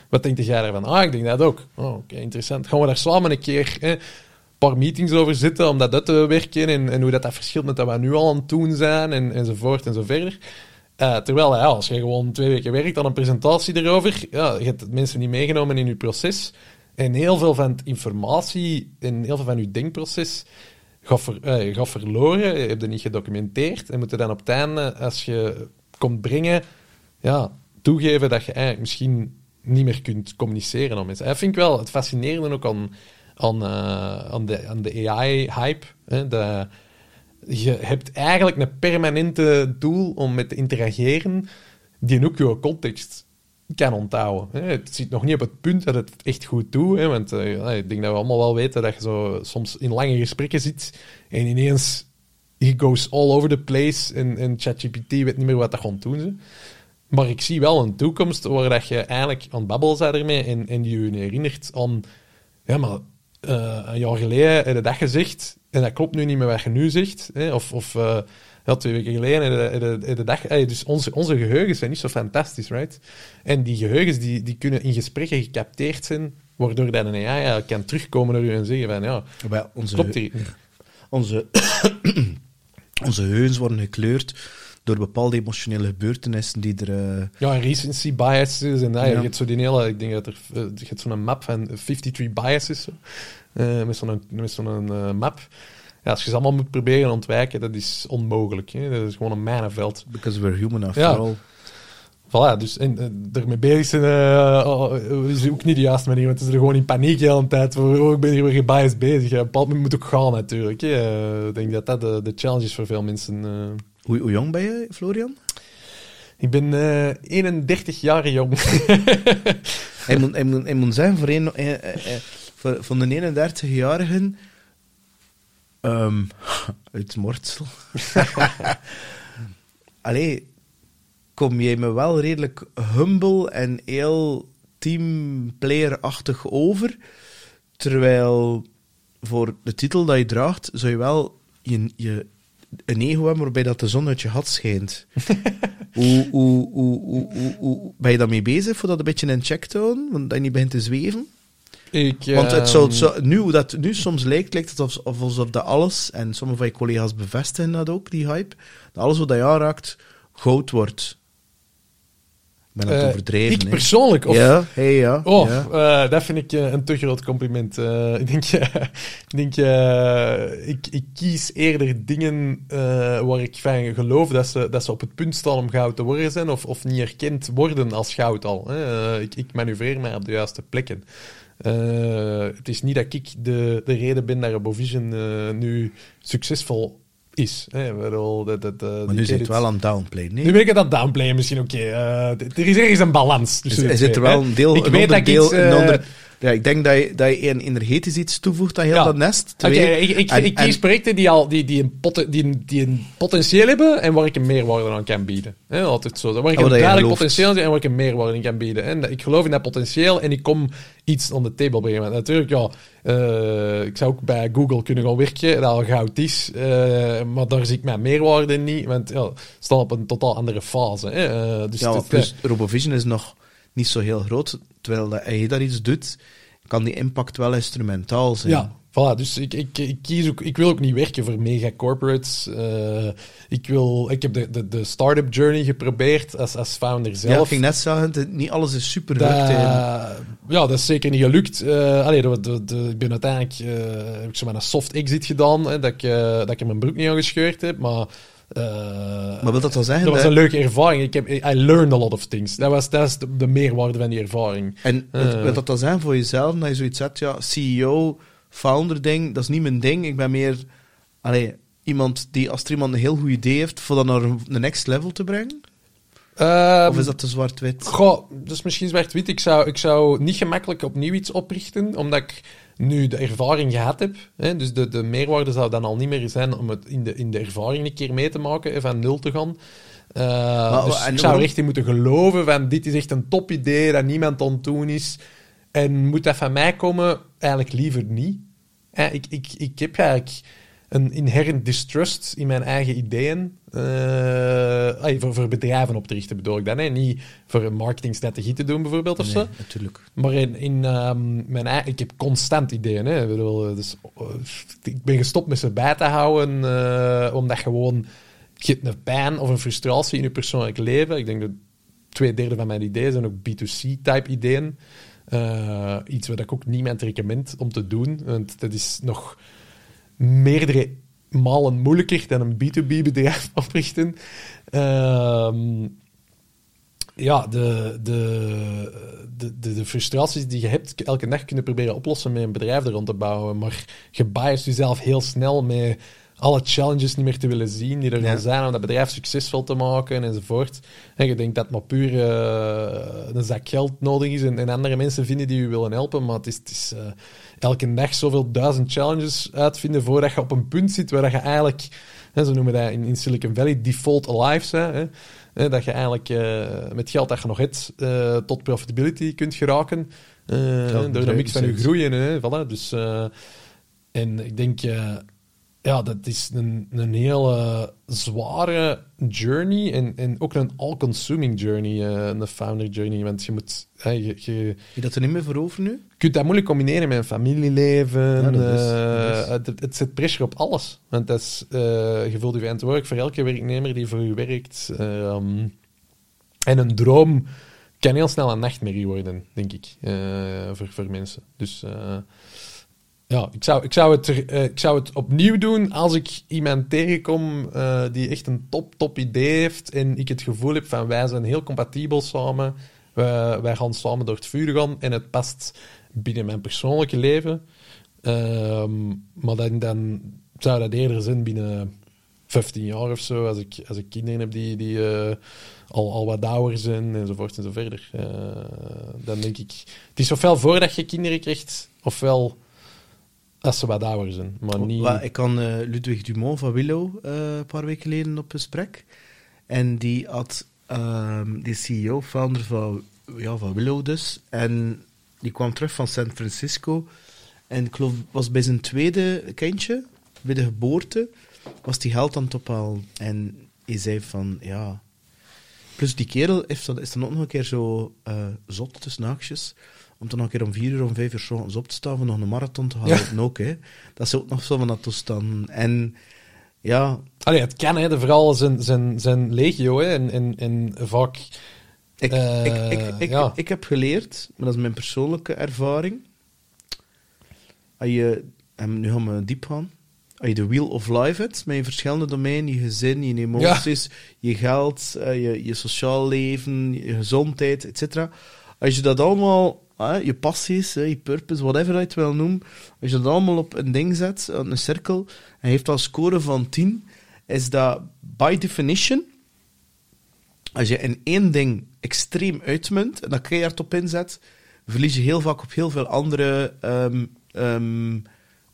Wat denk jij daarvan? Ah, ik denk dat ook. Oh, oké, interessant. Gaan we daar samen een keer een paar meetings over zitten om dat uit te werken en, en hoe dat, dat verschilt met wat we nu al aan het doen zijn en, enzovoort en zo verder. Eh, terwijl, als je gewoon twee weken werkt aan een presentatie erover, ja, je hebt mensen niet meegenomen in je proces. En heel veel van het informatie en heel veel van je denkproces eh, gaat verloren. Je hebt het niet gedocumenteerd. En moet je dan op het einde, als je komt brengen, ja, toegeven dat je eigenlijk misschien niet meer kunt communiceren aan mensen. Dat vind ik wel het fascinerende ook aan, aan, eh, aan, de, aan de AI-hype. De, je hebt eigenlijk een permanente doel om met te interageren die ook je context kan onthouden. Het zit nog niet op het punt dat het echt goed doet, want eh, ik denk dat we allemaal wel weten dat je zo soms in lange gesprekken zit en ineens he goes all over the place en, en ChatGPT weet niet meer wat dat gaat doen. Ze. Maar ik zie wel een toekomst waar dat je eigenlijk aan het ermee en, en je je herinnert aan... Ja, maar eh, een jaar geleden heb je dat gezegd en dat klopt nu niet meer wat je nu zegt. Of, of eh, ja, twee weken geleden je- heb je dat... eh, dus onze, onze geheugens zijn niet zo fantastisch, right? En die geheugens die, die kunnen in gesprekken gecapteerd zijn, waardoor dat een AI eigenlijk kan terugkomen naar u en zeggen van ja, Wel, onze, klopt hier. onze, onze geheugens worden gekleurd door bepaalde emotionele gebeurtenissen die er... eh, Ja, recency biases en ah, Ja. je hebt zo die hele, ik denk dat er, eh, je hebt zo'n map van 53 biases, zo. Eh, met zo'n zo'n eh, map. Ja, als je ze allemaal moet proberen ontwijken, dat is onmogelijk. Hè? Dat is gewoon een mijnenveld. because we're human after Ja. all. Voilà, dus en, eh, ermee bezig zijn eh, oh, is ook niet de juiste manier, want ze zijn gewoon in paniek de hele tijd. Voor, oh, ik ben hier weer gebiased bezig. Ja, Op een bepaald moment moet ook gaan natuurlijk. Eh, ik denk dat dat de, de challenge is voor veel mensen. eh. Hoe, hoe jong ben je, Florian? Ik ben eh 31 jaar jong. Hij moet, hij moet, hij moet zeggen, voor, een, eh, eh, eh, voor, van de 31-jarigen... uit Mortsel. Allee, kom jij me wel redelijk humble en heel teamplayer-achtig over. Terwijl voor de titel dat je draagt, zou je wel je, je, een ego hebben waarbij dat de zon uit je gat schijnt. hoe, hoe, hoe, hoe, ben je daarmee bezig, voor dat een beetje in check te houden? Want dat je niet begint te zweven? Ik, Want het zou, ehm, zo, nu, hoe dat nu soms lijkt, lijkt het alsof, of alsof dat alles, en sommige van je collega's bevestigen dat ook, die hype, dat alles wat je aanraakt, goud wordt. Ik ben het eh, overdreven. Ik persoonlijk? Of, Ja, hey, ja. Oh, ja. eh, dat vind ik eh, een te groot compliment. Ik denk, ik, denk ik, ik kies eerder dingen waar ik van geloof dat ze, dat ze op het punt staan om goud te worden zijn, of, of niet erkend worden als goud al. hè. Ik, ik manoeuvreer mij op de juiste plekken. Eh, het is niet dat ik de, de reden ben dat Robovision eh nu succesvol is. Hè. Bedoel, dat, dat, eh, Maar nu zit het wel aan het downplayen. Nee? Nu ben ik het aan downplayen misschien, oké. eh, d- er is ergens een balans tussen Er zit wel een deel, Ik weet dat ik onder- ja, ik denk dat je, dat je een energetisch iets toevoegt aan heel Ja. dat nest. Twee, ik, ik, en- ik en- kies projecten die, al, die, die, een poten, die, die een potentieel hebben en waar ik een meerwaarde aan kan bieden. Altijd zo. Waar ik Oh, een duidelijk potentieel en waar ik een meerwaarde in kan bieden. En ik geloof in dat potentieel en ik kom iets on the table brengen. Want natuurlijk, ja, eh, ik zou ook bij Google kunnen gaan werken, dat al goud is. eh, maar daar zie ik mijn meerwaarde niet, want ja, staan op een totaal andere fase. Hè. Eh, dus ja, het- plus RoboVision is nog niet zo heel groot. Terwijl dat hij daar iets doet, kan die impact wel instrumentaal zijn. Ja, voilà. Dus ik, ik, ik, kies ook, ik wil ook niet werken voor mega corporates. Eh, ik, wil, ik heb de, de, de start-up journey geprobeerd als, als founder Ja, zelf. ik ging net zeggen, niet alles is super werkt. ja, dat is zeker niet gelukt. Allee, de, de, de- ik ben uiteindelijk eh, heb ik zo maar een soft exit gedaan, hè, dat, ik, eh, dat ik mijn broek niet aan gescheurd heb, maar... eh, Maar wil dat wel zeggen dat was een leuke ervaring. Ik heb, I learned a lot of things. Dat was, dat is de, de meerwaarde van die ervaring. En Eh. wil- dat dan zijn voor jezelf, dat je zoiets hebt, ja, CEO, founder ding, dat is niet mijn ding. Ik ben meer allee, iemand die, als er iemand een heel goed idee heeft, voor dat naar een, een next level te brengen? Ehm, of is dat te zwart-wit? Goh, dat is misschien zwart-wit. Ik zou, ik zou niet gemakkelijk opnieuw iets oprichten, omdat ik nu de ervaring gehad heb. Hè? Dus de, de meerwaarde zou dan al niet meer zijn om het in de, in de ervaring een keer mee te maken, hè, van nul te gaan. Eh, dus en ik zou er echt in moeten geloven van dit is echt een top idee dat niemand aan het doen is. En moet dat van mij komen? Eigenlijk liever niet. Eh, ik, ik, ik heb eigenlijk een inherent distrust in mijn eigen ideeën. Eh, voor, voor bedrijven op te richten bedoel ik dan. Hè? Niet voor een marketingstrategie te doen bijvoorbeeld of zo. Natuurlijk. Maar in, in ehm, mijn eigen, ik heb constant ideeën. Hè. Ik, bedoel, dus, eh, ik ben gestopt met ze bij te houden, eh, omdat gewoon je hebt een pijn of een frustratie in je persoonlijk leven. Ik denk dat twee derde van mijn ideeën zijn ook B2C-type ideeën. Eh, iets wat ik ook niemand recommend om te doen. Want dat is nog meerdere malen moeilijker dan een B2B-bedrijf oprichten. Ehm, ja, de, de, de, de, frustraties die je hebt, elke dag kunnen proberen oplossen met een bedrijf er rond te bouwen. Maar je biast jezelf heel snel met alle challenges niet meer te willen zien die er Ja. zijn om dat bedrijf succesvol te maken enzovoort. En je denkt dat maar puur eh, een zak geld nodig is en, en andere mensen vinden die je willen helpen. Maar het is, het is eh, elke dag zoveel duizend challenges uitvinden voordat je op een punt zit waar dat je eigenlijk, hè, zo noemen we dat in, in Silicon Valley, default alive bent. Hè, dat je eigenlijk eh, met geld dat je nog hebt eh, tot profitability kunt geraken. eh, door de mix van je groeien. Hè, voilà. dus, en ik denk, ja, dat is een, een hele zware journey en, en ook een all-consuming journey, eh, een founder journey. Want je moet, je, je, dat er niet meer voor over nu? je kunt dat moeilijk combineren met een familieleven. Ja, dat is- eh, dat is- Het, het zet pressure op alles. Want dat is, eh, je voelt je verantwoordelijk voor elke werknemer die voor je werkt. Ehm, en een droom kan heel snel een nachtmerrie worden, denk ik, voor, voor mensen. Dus ja, ik zou, ik, zou het eh, ik zou het opnieuw doen als ik iemand tegenkom eh, die echt een top, top idee heeft en ik het gevoel heb van wij zijn heel compatibel samen. Wij, gaan samen door het vuur gaan en het past binnen mijn persoonlijke leven. Ehm, maar dan, dan zou dat eerder zijn binnen 15 jaar of zo, als ik, als ik kinderen heb die, die eh, al, al wat ouder zijn enzovoort en zo verder. Dan denk ik, het is ofwel voordat je kinderen krijgt, ofwel als ze wat ouder zijn. Maar niet... Ik kan eh, Ludwig Dumont van Willow eh, een paar weken geleden op gesprek. En die had ehm die CEO, founder van, ja, van Willow dus. En die kwam terug van San Francisco. En ik geloof, was bij zijn tweede kindje, bij de geboorte, was die geld aan het ophalen. En hij zei van, ja... Plus die kerel heeft is dan ook nog een keer zo eh, zot tussen haakjes. Om dan een keer om vier uur, om vijf uur 's ochtends op te staan voor nog een marathon te halen. Ja. Ook, hè. Dat is ook nog zo van dat toestand. En ja, Allee, het kan, hè. De vooral zijn, zijn, zijn legio, hè. En, en, en vaak... ik, Eh, ik, ik, ik, ja. ik heb geleerd, maar dat is mijn persoonlijke ervaring. Als je, en nu gaan we diep gaan. Als je de wheel of life hebt, met je verschillende domeinen, je gezin, je emoties, je geld, eh, je, je sociaal leven, je gezondheid, etc. Als je dat allemaal, je passies, je purpose, whatever je het wil noemen, als je dat allemaal op een ding zet, een cirkel, en heeft al score van 10, is dat by definition, als je in één ding extreem uitmunt en dat keihard op inzet, verlies je heel vaak op heel veel andere ehm, ehm,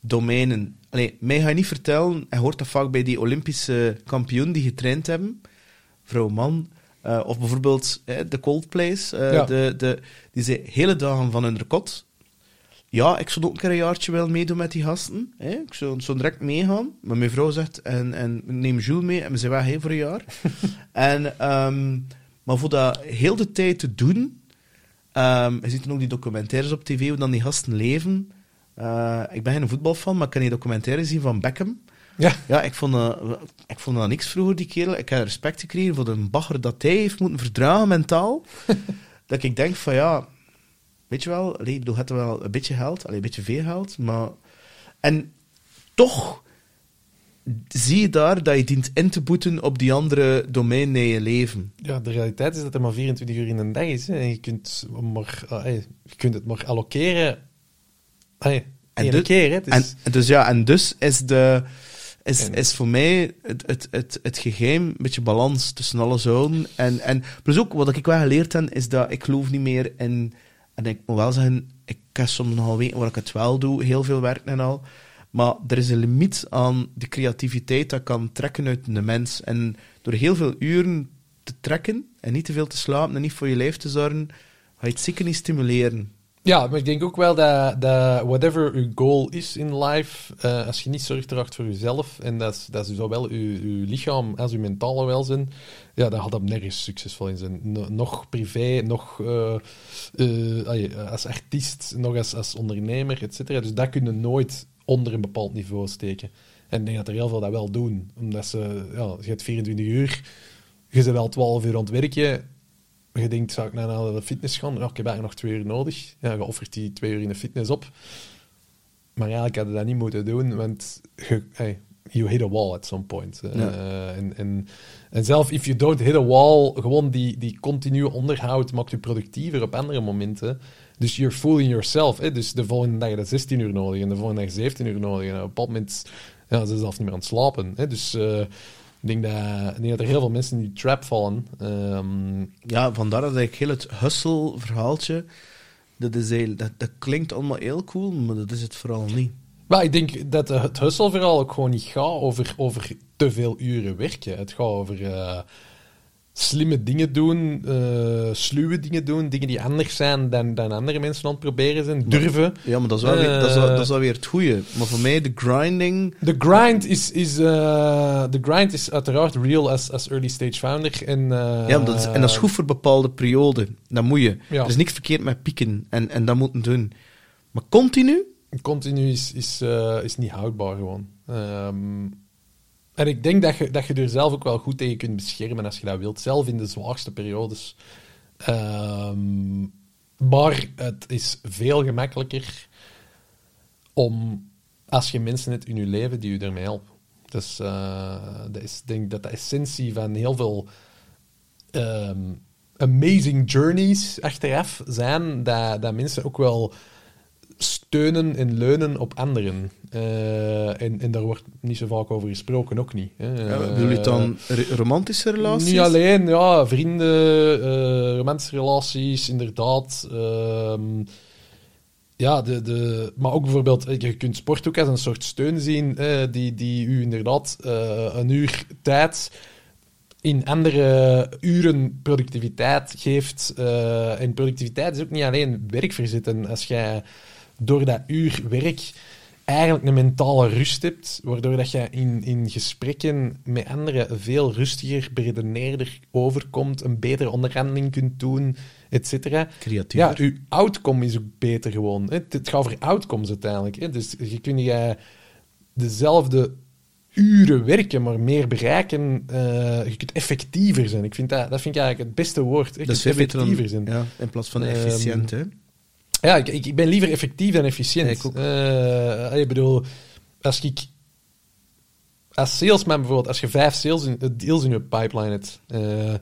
domeinen. Allee, mij ga je niet vertellen, hij hoort dat vaak bij die Olympische kampioen die getraind hebben, vrouw, man, eh, of bijvoorbeeld eh, de Coldplays, eh, Ja. de, de, die zijn hele dagen van hun rekot. Ja, ik zou ook een keer een jaartje wel meedoen met die gasten. Hè? Ik zou zo direct meegaan. Maar mijn vrouw zegt, en, en neem Jules mee en we zijn weg hè, voor een jaar. en, ehm, maar voor dat heel de tijd te doen, ehm, je ziet dan ook die documentaires op tv, hoe dan die gasten leven. Eh, ik ben geen voetbalfan, maar ik kan die documentaire zien van Beckham. Ja. Ja, ik vond, dat, ik vond dat niks vroeger, die kerel. Ik heb respect gekregen voor de bagger dat hij heeft moeten verdragen mentaal. dat ik denk van ja, weet je wel, allee, ik bedoel, het wel een beetje geld, een beetje veel geld, maar... En toch zie je daar dat je dient in te boeten op die andere domeinen in je leven. Ja, de realiteit is dat er maar 24 uur in een dag is. Hè. En je kunt, maar, je kunt het maar allokeren. En dus- keer. Hè. Het En, en dus ja, en dus is, de, is, is voor mij het, het, het, het geheim een beetje balans tussen alle zonen. En, en plus ook, wat ik wel geleerd heb, is dat ik geloof niet meer in... En ik moet wel zeggen, ik kan soms nogal weten waar ik het wel doe, heel veel werk en al. Maar er is een limiet aan de creativiteit dat kan trekken uit een mens. En door heel veel uren te trekken en niet te veel te slapen en niet voor je lijf te zorgen, ga je het zeker niet stimuleren. Ja, maar ik denk ook wel dat, whatever uw goal is in life, eh, als je niet zorg draagt voor jezelf, en dat is, dat is zowel uw, lichaam als uw mentale welzijn, ja, dan gaat dat nergens succesvol in zijn. No- nog privé, nog eh, eh, als artiest, nog als, als ondernemer, et cetera. Dus dat kun je nooit onder een bepaald niveau steken. En ik denk dat er heel veel dat wel doen. Omdat ze, ja, je hebt 24 uur, je bent wel 12 uur aan het werken, je denkt, zou ik nou naar de fitness gaan? Ja, ik heb eigenlijk nog twee uur nodig. Ja, je offert die twee uur in de fitness op. Maar eigenlijk had je dat niet moeten doen, want je, hey, you hit a wall at some point. Eh, en, en, en zelf, if you don't hit a wall, gewoon die, die continue onderhoud maakt je productiever op andere momenten. Dus you're fooling yourself. Hè? Dus de volgende dag heb je 16 uur nodig en de volgende dag 17 uur nodig. En op bepaald moment ja, ze zelfs niet meer aan het slapen. Hè? Dus eh, ik, denk dat, ik denk dat er heel veel mensen in die trap vallen. Ehm, Ja, vandaar dat ik heel het hustle-verhaaltje. Dat, is heel, dat, dat klinkt allemaal heel cool, maar dat is het vooral niet. Maar ik denk dat het hustle-verhaal ook gewoon niet gaat over, over te veel uren werken. Het gaat over eh, slimme dingen doen, eh sluwe dingen doen, dingen die anders zijn dan, dan andere mensen aan het proberen zijn. Durven. Ja, maar dat is wel, weer, dat is, wel- dat is wel weer het goede. Maar voor mij, de grinding. De grind is, is, eh, de grind is uiteraard real als, als early stage founder. En, eh, ja, dat is, en dat is goed voor bepaalde perioden. Dat moet je. Ja. Er is niks verkeerd met pieken en, en dat moeten doen. Maar continu, Continu is, is, is niet houdbaar gewoon. Ehm, en ik denk dat je, dat je er zelf ook wel goed tegen kunt beschermen als je dat wilt. Zelf in de zwaarste periodes. Ehm, maar het is veel gemakkelijker om, als je mensen hebt in je leven die je ermee helpen. Dus eh, dat is, denk dat de essentie van heel veel ehm, amazing journeys achteraf zijn, dat, dat mensen ook wel steunen en leunen op anderen. Eh, en, en daar wordt niet zo vaak over gesproken, ook niet. hè. ja, bedoel je het dan romantische relaties? Niet alleen, ja, vrienden, eh, romantische relaties, inderdaad. Ehm, ja, de, de, maar ook bijvoorbeeld, eh, je kunt sport ook als een soort steun zien, die, die u inderdaad een uur tijd in andere uren productiviteit geeft. en productiviteit is ook niet alleen werk verzetten. Als jij door dat uur werk eigenlijk een mentale rust hebt, waardoor dat je in, in gesprekken met anderen veel rustiger, beredeneerder overkomt, een betere onderhandeling kunt doen, et cetera. Ja, uw outcome is ook beter gewoon. Het, het gaat over outcomes uiteindelijk. Hè. Dus je kunt jij dezelfde uren werken, maar meer bereiken. eh, je kunt effectiever zijn. Ik vind dat, dat vind ik eigenlijk het beste woord. hè. Je dat is effectiever zijn. ja, in plaats van Ehm, efficiënt. Hè? Ja, ik, ik, ben liever effectief dan efficiënt. Ik ook. Eh, ik bedoel, als ik... Als salesman bijvoorbeeld, als je vijf sales in, eh, deals in je pipeline hebt... eh,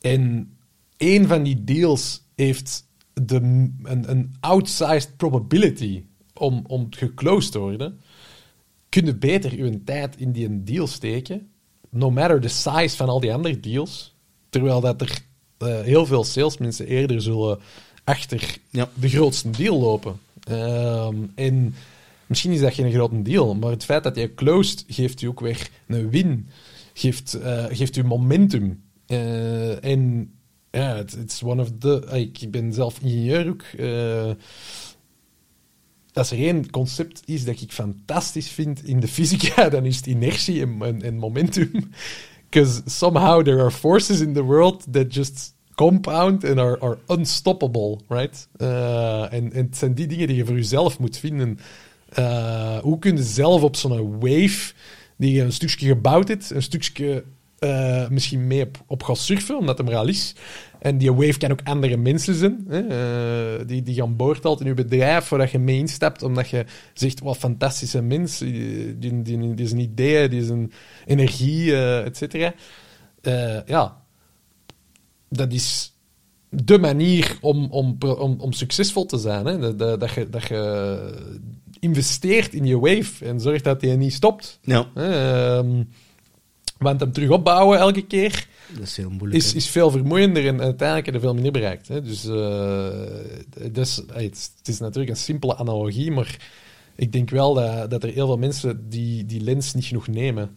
en één van die deals heeft de, een, een outsized probability om, om geclosed te worden... kun je beter je tijd in die een deal steken, no matter the size van al die andere deals, terwijl dat er heel veel salesmensen eerder zullen achter Ja. de grootste deal lopen. Ehm, en misschien is dat geen grote deal, maar het feit dat je closed geeft u ook weer een win, geeft, eh, geeft u momentum. Eh, en ja, het is one of the. ah, Ik ben zelf ingenieur ook. eh, als er één concept is dat ik fantastisch vind in de fysica, dan is het inertie en, en, en momentum. Because somehow there are forces in the world that just compound and are, are unstoppable, right? Eh, en, en het zijn die dingen die je voor jezelf moet vinden. Eh, hoe kun je zelf op zo'n wave, die je een stukje gebouwd hebt, een stukje eh, misschien mee op, op gaat surfen, omdat het er al is. En die wave kan ook andere mensen zijn. Hè? die, die gaan boord in je bedrijf voordat je mee instapt, omdat je zegt, wat fantastische mens, die, die, die, idee, die een energie, eh et cetera. Ja, dat is de manier om, om, om, om succesvol te zijn. Hè? Dat, dat, dat, je, dat je investeert in je wave en zorgt dat die niet stopt. Ja, Ehm, want hem terug opbouwen elke keer dat is heel moeilijk. is, is veel vermoeiender en uiteindelijk heb je veel minder bereikt. Hè? Dus, is- het is natuurlijk een simpele analogie, maar ik denk wel dat, dat er heel veel mensen die die lens niet genoeg nemen.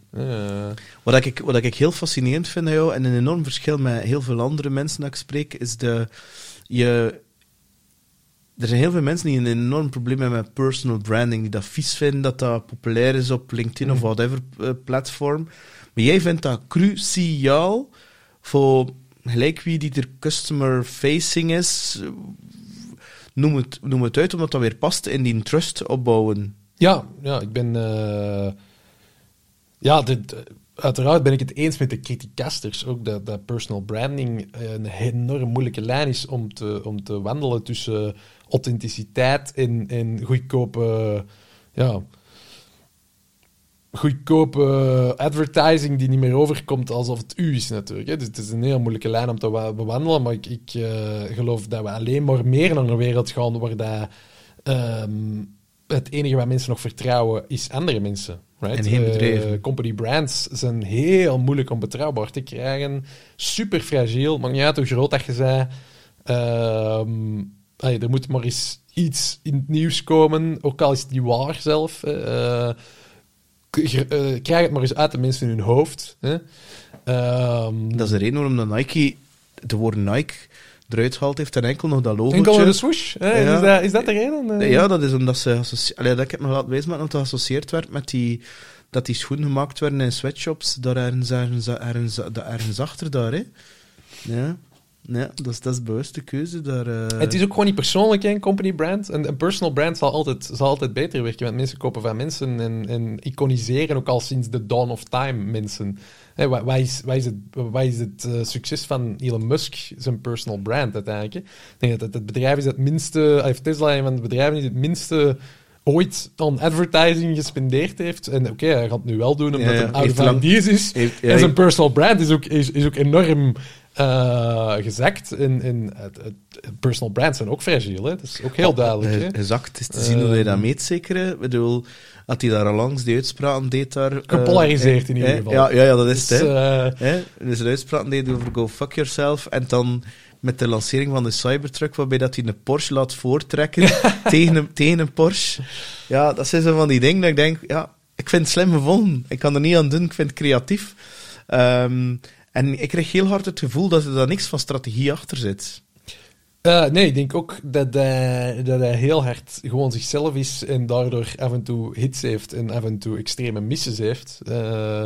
Wat ik, wat ik heel fascinerend vind jou, en een enorm verschil met heel veel andere mensen dat ik spreek, is de... Je, er zijn heel veel mensen die een enorm probleem hebben met personal branding, die dat vies vinden, dat dat populair is op LinkedIn of whatever eh, platform. Maar jij vindt dat cruciaal voor gelijk wie die er customer facing is. Eh, Noem het, noem het uit, omdat dat weer past in die trust opbouwen. Ja, ja, ik ben. eh, ja, uiteraard ben ik het eens met de criticasters. Ook dat, dat personal branding een enorm moeilijke lijn is om te, om te wandelen tussen authenticiteit en, en goedkope. Ja, goedkope advertising die niet meer overkomt alsof het u is natuurlijk. Hè. Dus het is een heel moeilijke lijn om te wa- bewandelen, maar ik, ik eh, geloof dat we alleen maar meer naar een wereld gaan waar dat, ehm, het enige wat mensen nog vertrouwen is andere mensen. Right? En Eh, company brands zijn heel moeilijk om betrouwbaar te krijgen. Super fragiel, maakt niet uit hoe groot dat je bent. Ehm, allee, er moet maar eens iets in het nieuws komen, ook al is het niet waar zelf. Eh, krijg het maar eens uit de mensen in hun hoofd. Hè. Ehm, Dat is de reden waarom dat Nike de woord Nike eruit gehaald heeft en enkel nog dat logo. enkel een swoosh. Hè? Ja. Is, dat, is dat de reden? Ja, dat is omdat ze Allee, dat ik heb me laten wijzen dat het geassocieerd werd met die dat die schoenen gemaakt werden in sweatshops daar ergens, ergens, ergens achter daar, hè. Ja, ja dat, is, dat is een bewuste keuze. Daar, eh. Het is ook gewoon niet persoonlijk, een company brand. Een, een personal brand zal altijd, zal altijd beter werken, want mensen kopen van mensen en, en iconiseren ook al sinds de dawn of time mensen. Wat, wat is, wat is het, wat is het eh, succes van Elon Musk, zijn personal brand uiteindelijk? hè? Ik denk dat het, het bedrijf is het minste, hij heeft Tesla, een van de bedrijven die het minste ooit aan advertising gespendeerd heeft. En oké, hij gaat het nu wel doen, omdat Ja, ja. hij oude is. Heeft- ja, en zijn personal brand is ook, is, is ook enorm eh, gezakt. En, en het, het- personal brands zijn ook fragiel, hè? dat is ook heel duidelijk. Hè? Ge- Gezakt is te zien hoe hij dat Ehm. meet, zeker. hè. Ik bedoel, dat hij daar al langs die uitspraken deed daar... eh, Gepolariseerd in ieder hè. geval. Ja, ja, ja, dat is Dus, het, hè. eh, Hè? Dus een uitspraak deed over Go Fuck Yourself. En dan met de lancering van de Cybertruck, waarbij dat hij een Porsche laat voortrekken tegen, een, tegen een Porsche. Ja, dat zijn zo van die dingen dat ik denk, ja, ik vind het slim gevonden. Ik kan er niet aan doen, ik vind het creatief. Ehm, en ik kreeg heel hard het gevoel dat er daar niks van strategie achter zit. eh, nee, ik denk ook dat hij, dat hij heel hard gewoon zichzelf is en daardoor af en toe hits heeft en af en toe extreme misses heeft. Eh,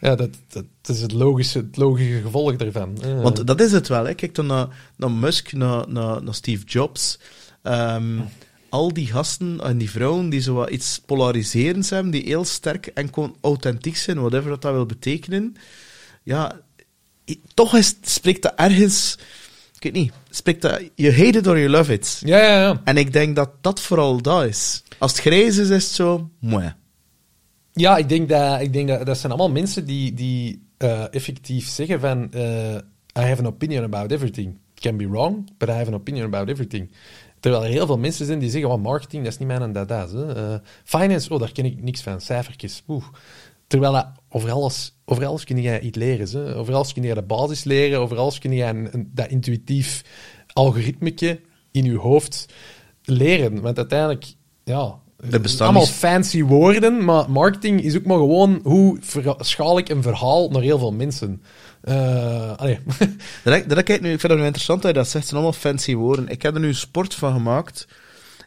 ja, dat, dat, is het logische, het logische gevolg daarvan. Eh, Want dat is het wel. Hè. Kijk dan naar, naar Musk, naar, naar, naar Steve Jobs. Ehm, al die gasten en die vrouwen die zo wat iets polariserends hebben, die heel sterk en gewoon authentiek zijn, whatever dat, dat wil betekenen. Ja, toch is, spreekt dat ergens... Ik weet niet. Spreekt dat... You hate it or you love it. ja, ja, ja. En ik denk dat dat vooral dat is. Als het grijs is, is het zo... Mooi. Ja, ik denk dat, ik denk dat dat zijn allemaal mensen die, die eh, effectief zeggen van eh, I have an opinion about everything. It can be wrong, but I have an opinion about everything. Terwijl er heel veel mensen zijn die zeggen, oh, marketing, dat is niet mijn dada. Hè. Eh, finance, oh, daar ken ik niks van. Cijfertjes, oeh. Terwijl dat, over, alles, over alles kun je iets leren. Hè. Over alles kun je de basis leren. Over alles kun je een, een- dat intuïtief algoritmeke in je hoofd leren. Want uiteindelijk, ja... Allemaal fancy woorden, maar marketing is ook maar gewoon hoe schaal ik een verhaal naar heel veel mensen. Allee. Dat, dat, ik, nu, ik vind het nu interessant dat je dat zegt. Het zijn allemaal fancy woorden. Ik heb er nu een sport van gemaakt.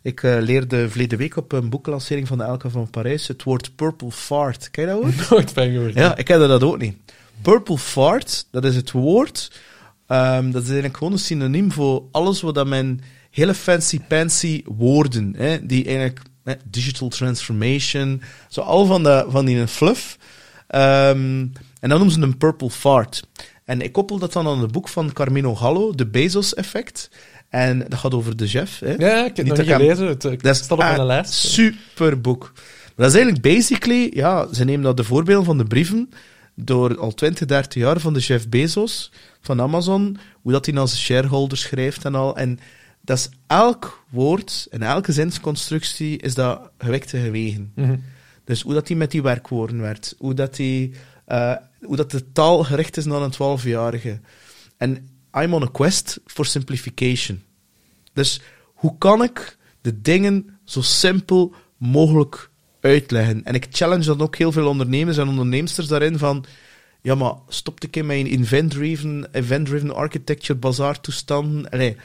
Ik eh, leerde verleden week op een boeklancering van de Elke van Parijs het woord purple fart. Ken je dat woord? Nooit van gehoord. Ja, ik kende dat ook niet. Purple fart, dat is het woord. ehm, dat is eigenlijk gewoon een synoniem voor alles wat dat men hele fancy-pancy woorden, hè, die eigenlijk hè, digital transformation, zo al van, de, van die fluff. Ehm, en dan noemen ze een purple fart. En ik koppel dat dan aan het boek van Carmino Gallo, de Bezos-effect. En dat gaat over de chef. Hè. Ja, ik heb het nog niet gelezen. Het, Dat staat op mijn lijst. super boek. Maar dat is eigenlijk basically, ja, ze nemen dat de voorbeelden van de brieven door al 20, 30 jaar van de chef Bezos van Amazon, hoe dat hij naar zijn shareholders schrijft en al. En dat is elk woord en elke zinsconstructie is dat gewekte gewegen. Mhm. Dus hoe dat hij met die werkwoorden werkt, hoe dat, die, eh, hoe dat de taal gericht is naar een 12-jarige. En I'm on a quest for simplification. Dus hoe kan ik de dingen zo simpel mogelijk uitleggen? En ik challenge dan ook heel veel ondernemers en onderneemsters daarin van... Ja, maar stop ik in mijn event-driven event architecture bazaar toestanden? Allee,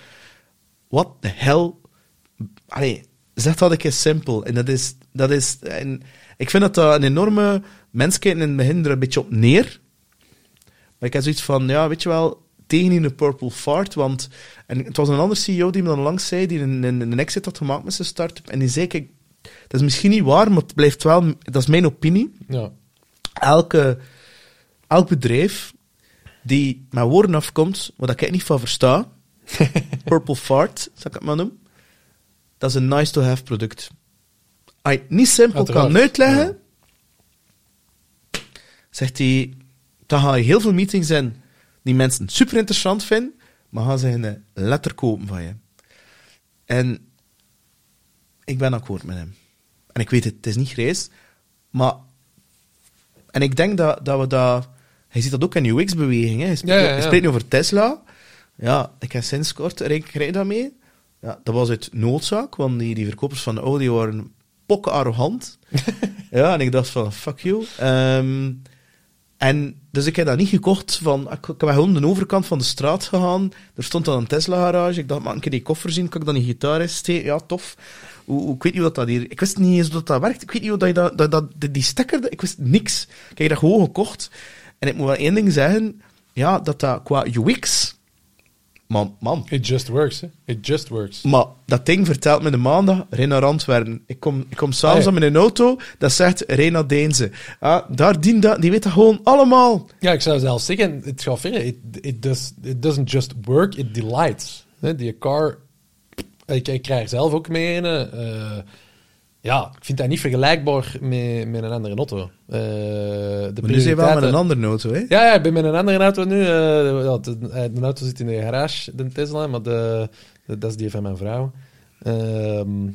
what the hell? Allee, zeg dat ik eens simpel. En dat is... Dat is en ik vind dat dat een enorme... Mensen kijken in het begin er een beetje op neer. Maar ik heb zoiets van, ja, weet je wel, tegen in de purple fart, want... En het was een andere CEO die me dan langs zei, die een, een, een exit had gemaakt met zijn start-up, en die zei, kijk, dat is misschien niet waar, maar het blijft wel... Dat is mijn opinie. Ja. Elke, elk bedrijf die met woorden afkomt, waar ik niet van versta, purple fart, zal ik het maar noemen, dat is een nice-to-have product. Als je het niet simpel Uiteraard, kan uitleggen, ja. zegt hij, dan ga je heel veel meetings in die mensen super interessant vinden, maar gaan ze een letter kopen van je. En ik ben akkoord met hem. En ik weet het, het is niet grijs, maar... En ik denk dat, dat we dat... Je ziet dat ook in UX-beweging. hè. Je spreekt, Ja, ja, ja. je spreekt nu over Tesla. Ja, ik heb sinds kort rekening je dat mee. Ja, dat was uit noodzaak, want die, die verkopers van Audi waren pokken arrogant. ja, en ik dacht van, fuck you. Ehm, en dus ik heb dat niet gekocht van... Ik, ben gewoon de overkant van de straat gegaan. Er stond dan een Tesla-garage. Ik dacht, ik een keer die koffer zien? Kan ik dan een gitaar steken? Ja, tof. Hoe, ik weet niet hoe dat hier... Ik wist niet eens hoe dat werkt. Ik weet niet hoe dat, dat, dat, dat die- die stekker... Ik wist niks. Ik heb dat gewoon gekocht. En ik moet wel één ding zeggen. Ja, dat dat qua UX... Man, man. It just works, hè. It just works. Maar dat ding vertelt me de maandag, rij naar Antwerpen. Ik kom, ik kom s'avonds Ah, ja. mijn auto, dat zegt naar Deense. Ah, daar dient dat, die weet dat gewoon allemaal. Ja, ik zou zelfs zeggen, het gaat verder. It, it, does, it doesn't just work, it delights. Die car... Ik, ik krijg zelf ook mee een. Ja, ik vind dat niet vergelijkbaar met, met een andere auto. Eh, de Maar nu zijn we wel met een andere auto, hè? Ja, ja, ik ben met een andere auto nu. eh, ja, de, de auto zit in de garage, de Tesla, maar de, dat is die van mijn vrouw. Ehm,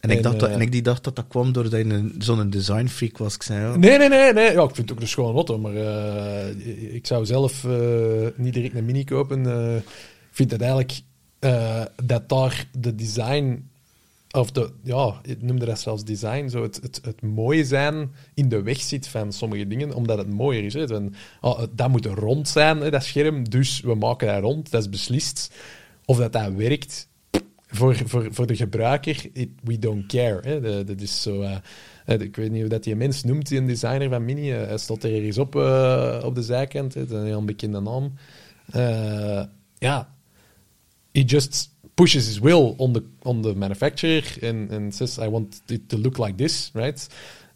En ik, dacht dat, eh, en ik die dacht dat dat kwam doordat je een- zo'n design freak was. Ik zei. Nee, nee, nee, nee. Ja, ik vind het ook een schone auto, maar eh, ik zou zelf eh, niet direct een mini kopen. Eh, ik vind het eigenlijk eh, dat daar de design, of de, ja, ik noemde dat zelfs design, zo het, het, het mooie zijn in de weg zit van sommige dingen, omdat het mooier is. Hè. Van, ah, dat moet rond zijn, hè, dat scherm, dus we maken dat rond, dat is beslist. Of dat dat werkt, voor, voor, voor de gebruiker, it- we don't care. Hè. Dat is zo... eh, ik weet niet hoe dat die mens noemt, die een designer van Mini. eh, hij stond er ergens op, eh, op de zijkant. Dat is een heel bekende naam. Ja, he just pushes his will on the, on the manufacturer and, and says, I want it to look like this, right?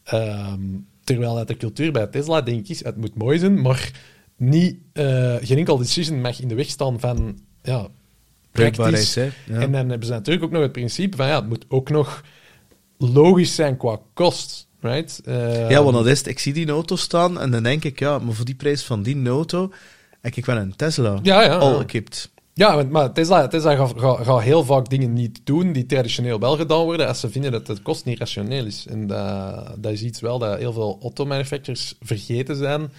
Ehm, terwijl uit de cultuur bij Tesla, denk ik, het moet mooi zijn, maar niet, eh, geen enkel decision mag in de weg staan van, ja, praktisch. hè? Ja. En dan hebben ze natuurlijk ook nog het principe van, ja, het moet ook nog logisch zijn qua kost, right? Ja, want dat is het. Ik zie die auto staan en dan denk ik, ja, maar voor die prijs van die auto heb ik wel een Tesla. Ja, ja, Al. Ja, maar Tesla, Tesla gaat, heel vaak dingen niet doen die traditioneel wel gedaan worden als ze vinden dat het kost niet rationeel is. En dat, dat is iets wel dat heel veel automanufacturers vergeten zijn.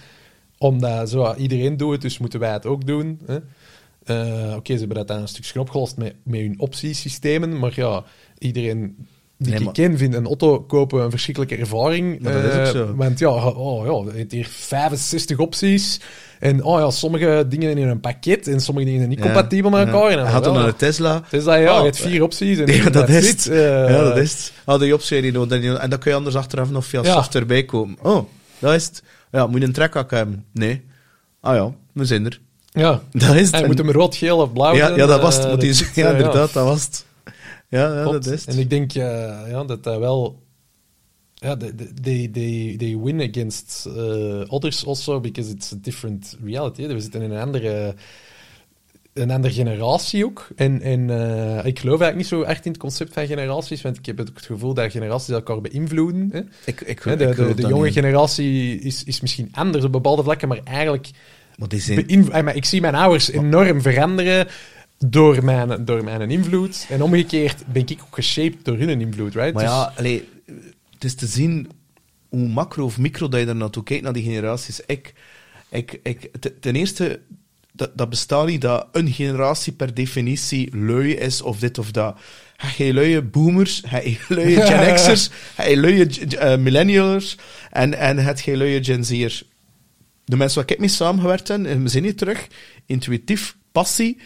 Omdat zo, iedereen doet dus moeten wij het ook doen. Eh, Oké, ze hebben dat een stukje opgelost met, met hun optiesystemen, maar ja, iedereen die Nee, ik ken vindt een auto kopen een verschrikkelijke ervaring. Maar dat is ook Eh, zo. Want ja, oh, ja, het heeft hier 65 opties. En oh ja, sommige dingen in een pakket en sommige dingen niet Ja, compatibel met ja. elkaar. En dan Hij had dan een Tesla. het is dat, ja, Oh, je hebt vier opties. En Ja, dat is het. Eh, ja, dat is het. Had je optie die nodig en dan kun je anders achteraf nog via Ja. software bijkomen. Oh, dat is het. Ja, moet je een trekhak hebben? Nee. Ah ja, we zijn er. Ja, Dat is het. en En- moet hem rood, geel of blauw ja, ja, dat was het. eh, Moet die- dat ja, eh, inderdaad, dat was het. Ja, ja dat is het. En ik denk eh, ja, dat dat wel... Ja, they, they, they, they win against uh, others also because it's a different reality. We zitten in een andere, een andere generatie ook. En, en eh, ik geloof eigenlijk niet zo echt in het concept van generaties, want ik heb het gevoel dat generaties elkaar beïnvloeden. Hè. Ik, ik, Hè, ik de de, jonge niet. generatie is, is misschien anders op bepaalde vlakken, maar eigenlijk Maar die zijn... eh, maar ik zie mijn ouders enorm veranderen door mijn, door mijn invloed. En omgekeerd ben ik ook geshaped door hun invloed, right? Maar Dus- ja, allee, het is te zien hoe macro of micro dat je er naartoe kijkt, naar die generaties. Ik, ik, ik, te- ten eerste, dat, dat bestaat niet dat een generatie per definitie lui is of dit of dat. Je luie boomers, je luie Gen X'ers, je luie uh, millennials en, en heb je luie Gen Z'ers. De mensen waar ik mee samengewerkt heb, in mijn zin niet terug, intuïtief, passie,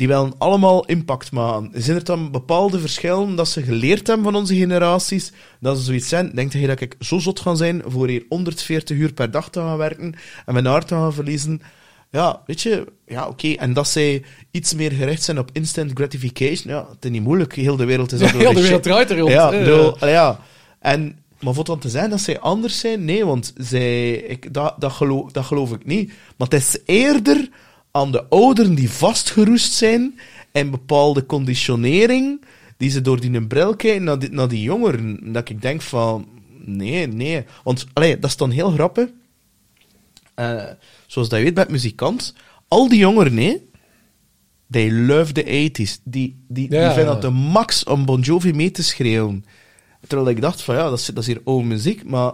die willen allemaal impact maken. Zijn er dan bepaalde verschillen dat ze geleerd hebben van onze generaties? Dat ze zoiets zijn, denkt je dat ik zo zot ga zijn voor hier 140 uur per dag te gaan werken en mijn hart te gaan verliezen? Ja, weet je, ja, oké. En dat zij iets meer gericht zijn op instant gratification, ja, het is niet moeilijk. Heel de wereld is al Ja, door heel de wereld draait er rond. Ja, bedoel, allee, ja. En, maar voor dan te zijn dat zij anders zijn, nee, want zij, ik, dat, dat, geloof, dat geloof ik niet. Maar het is eerder aan de ouderen die vastgeroest zijn in bepaalde conditionering, die ze door die bril kijken naar die, naar die jongeren, dat ik denk van, nee, nee. Want, allee, dat is dan heel grappig. Eh, zoals dat je weet, met muzikant, al die jongeren, nee, they love the 80s. Die, die, Ja, die vinden dat de max om Bon Jovi mee te schreeuwen. Terwijl ik dacht van, ja, dat is, dat is hier oude muziek, maar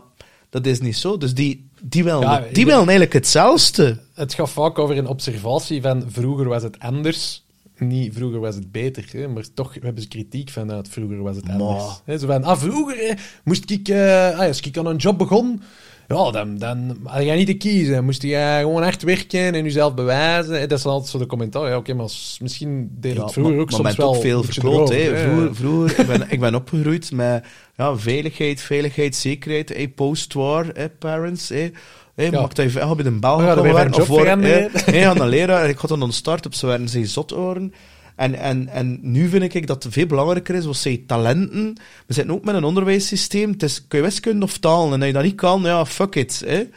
dat is niet zo. Dus die, die Ja, die eigenlijk hetzelfde. Het gaat vaak over een observatie van vroeger was het anders. Niet vroeger was het beter, hè, maar toch hebben ze kritiek vanuit vroeger was het anders. Zo van, ah, vroeger hè, moest ik, ah, als ik aan een job begon, ja, dan, dan had je niet te kiezen. Moest je eh, gewoon echt werken en jezelf bewijzen. Dat is altijd zo de commentaar. Ja, oké, maar misschien deed Ja, het vroeger maar, ook maar soms wel ook veel een verkloot. hè. Vroeger, vroeger ik, ben, ik ben opgegroeid met ja, veiligheid, veiligheid, zekerheid. Hey, post-war, parents. Hey, Ja. Mag dat je bij een bal Oh ja, van Of voor, nee, aan een leraar. Ik had dan een start-up, ze werden ze zot worden. En, en, en nu vind ik dat het veel belangrijker is, wat zij talenten. We zitten ook met een onderwijssysteem. Het is, kun je wiskunde of taal? En als je dat niet kan, ja, fuck it. Hè.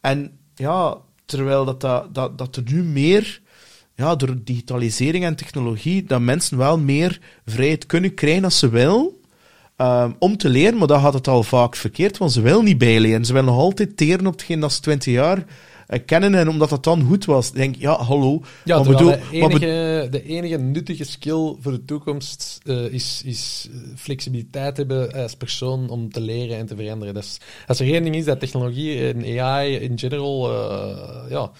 En ja, terwijl dat, dat, dat, dat er nu meer ja, door digitalisering en technologie, dat mensen wel meer vrijheid kunnen krijgen als ze willen. ehm, om te leren, maar dan gaat het al vaak verkeerd, want ze willen niet bijleren. Ze willen nog altijd teren op hetgeen dat ze 20 jaar kennen en omdat dat dan goed was. Ik denk, ja, hallo. Ja, maar terwijl bedoel, de, enige, de enige nuttige skill voor de toekomst eh, is, is eh, flexibiliteit hebben als persoon om te leren en te veranderen. Dus als er één ding is dat technologie en AI in general eh, ja,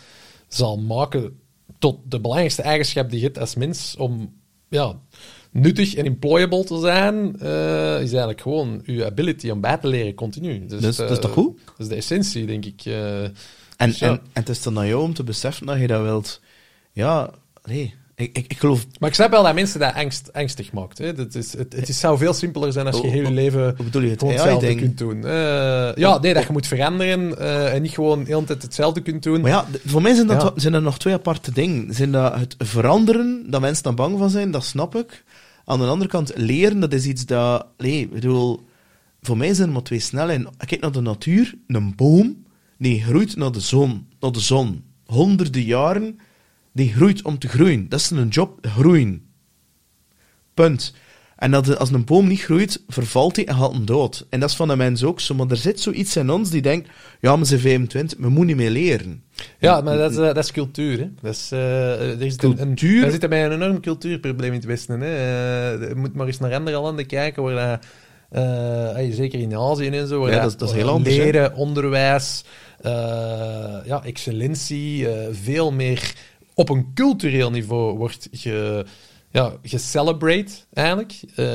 zal maken tot de belangrijkste eigenschap die je hebt als mens om ja, nuttig en employable te zijn, eh, is eigenlijk gewoon je ability om bij te leren continu. Dus, Dus- dat is eh, toch goed? Dat is de essentie, denk ik. eh. En, Dus en, en het is dan aan jou om te beseffen dat je dat wilt. Ja, nee. Ik, ik, ik geloof... Maar ik snap wel dat mensen dat angst, angstig maakt. Hè. Dat is, het, het is, zou veel simpeler zijn als je heel je leven bedoel je het? gewoon hetzelfde ding? kunt doen. Eh, ja, nee, dat je moet veranderen eh, en niet gewoon de hele tijd hetzelfde kunt doen. Maar ja, voor mij zijn, dat, Ja. zijn er nog twee aparte dingen. Zijn dat het veranderen, dat mensen dan bang van zijn, dat snap ik. Aan de andere kant, leren, dat is iets dat... Nee, ik bedoel... Voor mij zijn er maar twee snelheden. Kijk naar de natuur. Een boom, die groeit naar de zon. Naar de zon. Honderden jaren, die groeit om te groeien. Dat is een job, groeien. Punt. En dat als een boom niet groeit, vervalt hij en gaat hem dood. En dat is van de mens ook zo. Maar er zit zoiets in ons die denkt, ja, maar ze zijn 25, we moeten niet meer leren. Ja, maar dat is, eh, dat is cultuur. Hè. Dat is, eh, er Cultuur? Een, daar zit bij een enorm cultuurprobleem in het Westen. Hè. Eh, je moet maar eens naar andere landen kijken waar dat, hey, zeker in Azië en zo, waar Ja, dat is- dat is heel anders, hè. Leren, onderwijs, eh, ja, excellentie, eh, veel meer op een cultureel niveau wordt ge, ja, gecelebrate eigenlijk. Eh,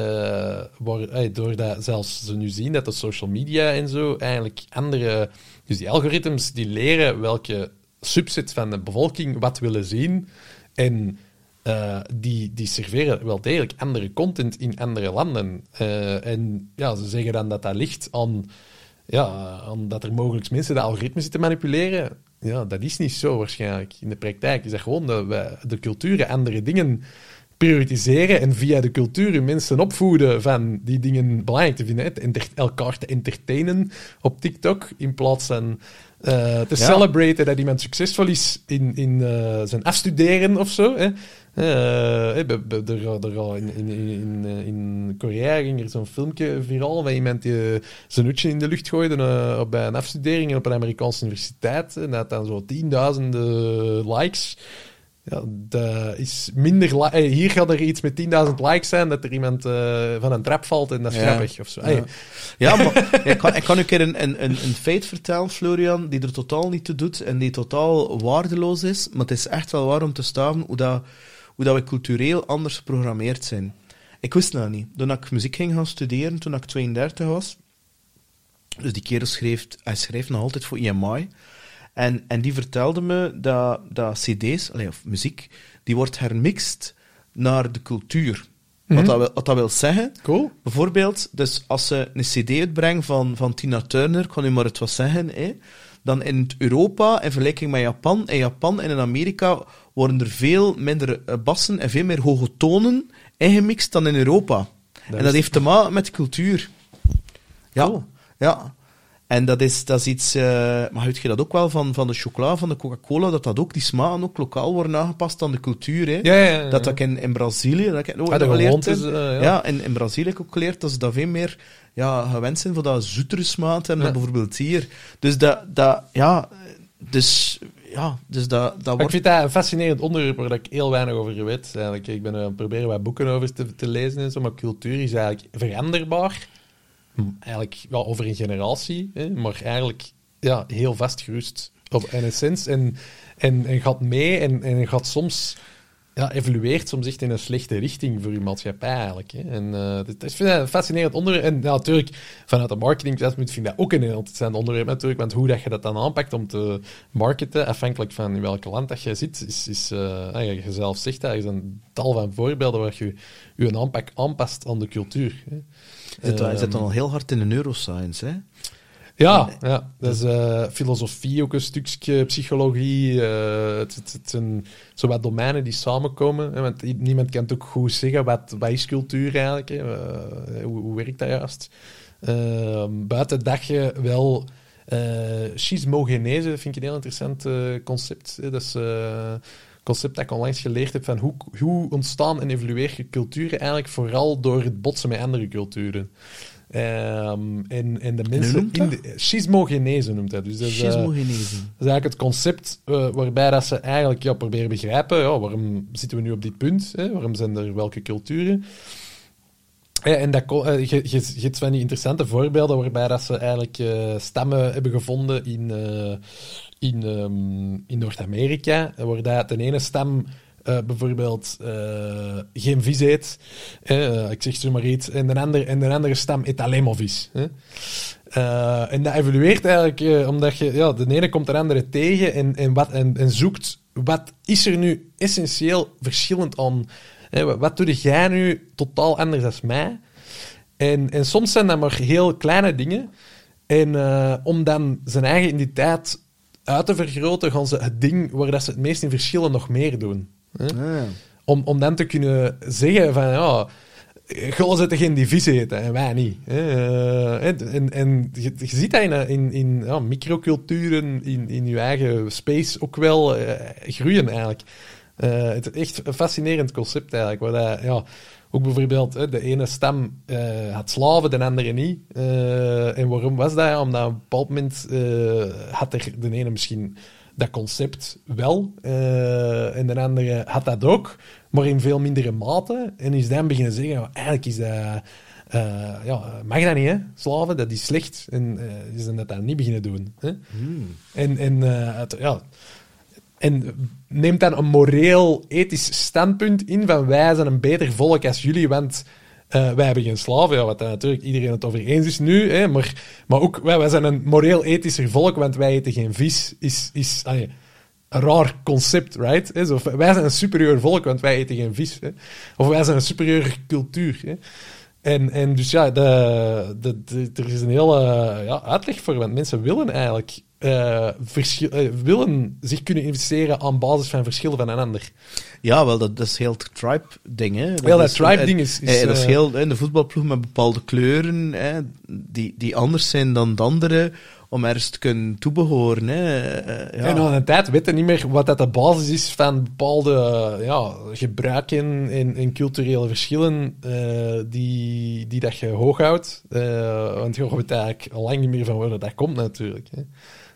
waar, hey, doordat zelfs ze nu zien dat de social media en zo eigenlijk andere... Dus die algoritmes die leren welke subset van de bevolking wat willen zien. En eh, die, die serveren wel degelijk andere content in andere landen. Eh, en ja, ze zeggen dan dat dat ligt aan, ja, aan dat er mogelijk mensen de algoritmes zitten manipuleren. Ja, dat is niet zo waarschijnlijk. In de praktijk is dat gewoon dat wij de culturen andere dingen prioritiseren en via de cultuur mensen opvoeden van die dingen belangrijk te vinden. enter- elkaar te entertainen op TikTok in plaats van eh, te Ja. celebraten dat iemand succesvol is in, in zijn afstuderen of zo. Hè. Be- er er in, in, in, eh, in Korea ging er zo'n filmpje viraal van iemand die eh, zijn hoedje in de lucht gooide op- bij een afstudering op een Amerikaanse universiteit. En dat had dan zo tienduizenden likes. Ja, dat is minder... Hier gaat er iets met 10.000 likes zijn dat er iemand van een trap valt en dat is Ja. grappig. Of zo. Hey, Ja. Ja, maar ik kan, ik kan u een keer een, een, een, een feit vertellen, Florian, die er totaal niet toe doet en die totaal waardeloos is. Maar het is echt wel waar om te staan hoe, dat, hoe dat we cultureel anders geprogrammeerd zijn. Ik wist dat niet. Toen ik muziek ging gaan studeren, toen ik 32 was, dus die kerel schreef, hij schreef nog altijd voor EMI. En, en die vertelde me dat, dat cd's, of muziek, die wordt hermixed naar de cultuur. Wat, dat wil, wat dat wil zeggen, cool. Bijvoorbeeld, dus als ze een cd uitbrengt van, van Tina Turner, kan u maar het wat zeggen, hè, dan in Europa, in vergelijking met Japan, in Japan en in Amerika worden er veel minder eh, bassen en veel meer hoge tonen ingemixt dan in Europa. en dat heeft te maken met cultuur. Ja, Cool. ja. En dat is, dat is iets, eh maar weet je dat ook wel van, van de chocola, van de Coca-Cola, dat dat ook, die smaken ook lokaal worden aangepast aan de cultuur. Hè? Ja, ja, ja. Dat ik in, in Brazilië, dat ik ook Ah, geleerd heb. eh, ja. ja, in, in Brazilië heb ik ook geleerd dat ze dat veel meer ja, gewend zijn voor dat zoetere smaak hebben dan bijvoorbeeld hier. Dus dat, dat ja, dus, ja, dus dat, dat Maar ik wordt... vind dat een fascinerend onderwerp waar ik heel weinig over weet. Eigenlijk. Ik ben aan het proberen wat boeken over te, te lezen en zo, maar cultuur is eigenlijk veranderbaar. Eigenlijk wel over een generatie, hè, maar eigenlijk ja, heel vastgerust op essentie. En, en, en gaat mee en, en gaat soms ja, evolueert soms echt in een slechte richting voor je maatschappij eigenlijk. Hè. En eh, dat, is een fascinerend onderwerp. En natuurlijk, vanuit de marketing vind ik dat ook een heel interessant onderwerp natuurlijk, want hoe dat je dat dan aanpakt om te marketen, afhankelijk van in welk land dat je zit, is, is ja, je zelf zegt dat, zijn een tal van voorbeelden waar je je aanpak aanpast aan de cultuur. Hè. Je zit, zit dan al heel hard in de neuroscience, hè? Ja, ja. dat is eh, filosofie, ook een stukje psychologie. eh, het, het, het zijn zo wat domeinen die samenkomen. Hè, want niemand kan het ook goed zeggen wat, wat is cultuur eigenlijk. Hè, Eh, hoe, hoe werkt dat juist? Eh, buiten dat je wel... schismogenese vind ik een heel interessant concept. Hè. Dat is concept dat ik onlangs geleerd heb van hoe, hoe ontstaan en evolueer je culturen eigenlijk vooral door het botsen met andere culturen. Ehm, en, en de mensen in de schismogenese noemt dat. Dus dat is, eh, Schismogenese. dat is eigenlijk het concept eh, waarbij dat ze eigenlijk ja, proberen begrijpen, ja, waarom zitten we nu op dit punt? Hè? Waarom zijn er welke culturen? Eh, en dat, je, je, je hebt van die interessante voorbeelden waarbij dat ze eigenlijk stammen hebben gevonden in, in, ehm, in Noord-Amerika, waar dat de ene stam eh, bijvoorbeeld eh, geen vis eet, eh, ik zeg zo maar iets, en de andere, de andere stam eet alleen maar vis. En dat evolueert eigenlijk omdat je, ja, de ene komt de andere tegen en, en, wat, en, en zoekt wat is er nu essentieel verschillend aan. Wat, doe jij nu totaal anders dan mij? En, en soms zijn dat maar heel kleine dingen. En om dan zijn eigen identiteit uit te vergroten, gaan ze het ding waar dat ze het meest in verschillen nog meer doen. Hè? Ah. om, om dan te kunnen zeggen van ja, Goh zitten geen divisie eten en wij niet. hè. Eh, en en, en je, je ziet dat in, in, in ja, microculturen, in, in je eigen space ook wel eh, groeien eigenlijk. Eh, het is echt een fascinerend concept eigenlijk, waar, dat, ja, ook bijvoorbeeld, de ene stam eh, had slaven, de andere niet. Eh, en waarom was dat? Omdat op een bepaald moment eh, had er de ene misschien dat concept wel, en de andere had dat ook, maar in veel mindere mate. En is dan beginnen zeggen, eigenlijk is dat... ja, mag dat niet, hè? Slaven, dat is slecht. En is dan dat dat niet beginnen doen. Hè? En, en, het- ja, en neemt dan een moreel-ethisch standpunt in van wij zijn een beter volk als jullie, want eh, wij hebben geen slaven. Ja, wat daar natuurlijk iedereen het over eens is nu. Hè, maar, maar ook wij, wij zijn een moreel-ethischer volk, want wij eten geen vis. Is, is een raar concept, right? Hè, wij zijn een superieur volk, want wij eten geen vis. Hè. Of wij zijn een superieure cultuur. Hè. En, en dus ja, de, de, de- er is een hele ja, uitleg voor, want mensen willen eigenlijk eh, eh, willen zich kunnen investeren aan basis van verschillen van een ander. Ja, wel, dat, dat is heel het tribe-ding. hè. Heel dat tribe-ding eh, is- is, eh, dat is eh, heel, de voetbalploeg met bepaalde kleuren, hè, die, die anders zijn dan de andere, om ergens te kunnen toebehoren. Hè. Eh, ja. En aan een tijd weten niet meer wat dat de basis is van bepaalde eh, ja, gebruiken en, en culturele verschillen eh, die, die dat je hoog houdt. Want je weet eigenlijk al lang niet meer van waar dat komt natuurlijk. Hè.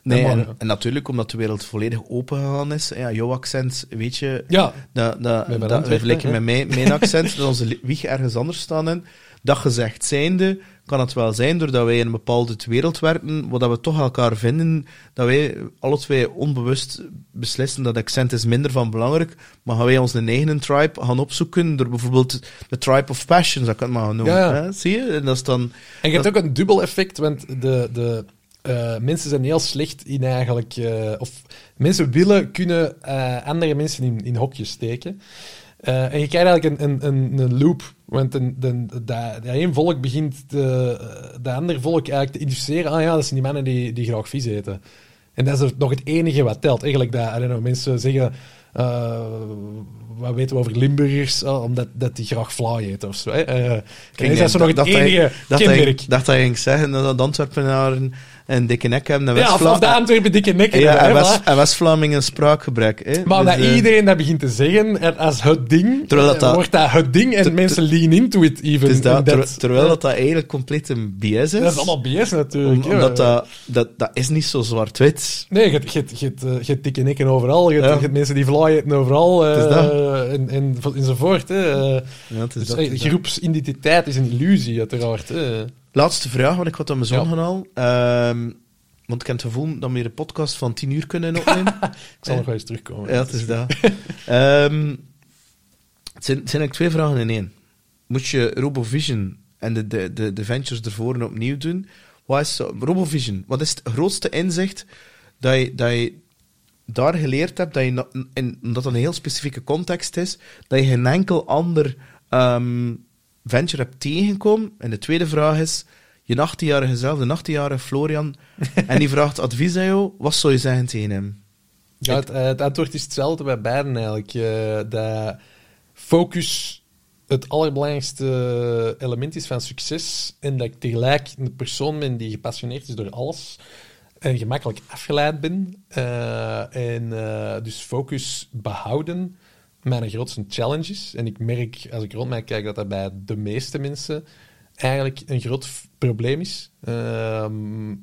Nee, en, en natuurlijk omdat de wereld volledig open gegaan is. Ja, jouw accent, weet je, Ja, dat, dat, Met mijn dat vergelijken met mijn, mijn accent, dat onze wieg ergens anders staan in. Dat gezegd zijnde, kan het wel zijn, doordat wij in een bepaalde wereld werken, dat we toch elkaar vinden, dat wij alle twee onbewust beslissen dat accent is minder van belangrijk, maar gaan wij onze eigen tribe gaan opzoeken, door bijvoorbeeld de tribe of passion, zou ik het maar gaan noemen. Ja. Hè? Zie je? En dat is dan... En je hebt ook een dubbel effect, want de, de eh, mensen zijn heel slecht in eigenlijk... eh, of mensen willen kunnen eh, andere mensen in, in hokjes steken. Eh, en je krijgt eigenlijk een, een, een, een loop. Want een, de, dat, dat één volk begint de, de ander volk eigenlijk te identificeren. Ah ja, dat zijn die mannen die, die graag vis eten. En dat is nog het enige wat telt. Eigenlijk dat know, mensen zeggen... eh, wat weten we over Limburgers? Oh, omdat dat die graag vlaai eten of zo. Hè? Eh, is dat zo nog het dacht dat enige dacht dat kenmerk. dat je ging zeggen dat de Antwerpenaren een dikke nek hebben en Ja, of, de Antwerpen dikke. Ja, hebben, en, hè, West, voilà. en West-Vlamingen spraakgebrek. Hè? Maar Dus, dat eh, iedereen dat begint te zeggen en als het ding, Terwijl dat eh, dat- wordt dat het ding en mensen lean into it even. dat, ter- terwijl dat, dat eigenlijk compleet een BS is. Dat is allemaal BS natuurlijk. Om- ja. omdat dat, dat, dat is niet zo zwart-wit. Nee, je hebt- eh, dikke nekken overal, je hebt, Ja. mensen die vlaaien overal, dat. en, en, enzovoort. Hè. Ja, het is dus, dat, het is dat. groepsidentiteit is een illusie, uiteraard. Hè. Laatste vraag, want ik had aan mijn zoon Ja. gaan halen. Ehm, want ik heb het gevoel dat we hier een podcast van 10 uur kunnen opnemen. Ik zal nog wel eens terugkomen. Ja, het is dat. Ehm, het, zijn, het zijn eigenlijk twee vragen in één. Moet je RoboVision en de, de, de, de ventures ervoor opnieuw doen? Wat is RoboVision, wat is het grootste inzicht dat je, dat je daar geleerd hebt, dat je, en omdat dat een heel specifieke context is, dat je geen enkel ander ehm, venture hebt tegengekomen? En de tweede vraag is, je 18-jarige zelf, de 18-jarige Florian, en die vraagt advies aan jou, wat zou je zeggen tegen hem? Ja, het, eh, het antwoord is hetzelfde bij beiden eigenlijk. Eh, dat focus het allerbelangrijkste element is van succes en dat ik tegelijk een persoon ben die gepassioneerd is door alles en gemakkelijk afgeleid ben. Eh, en eh, dus focus behouden mijn grootste challenge is. En ik merk, als ik rond mij kijk, dat dat bij de meeste mensen eigenlijk een groot probleem is. Ehm,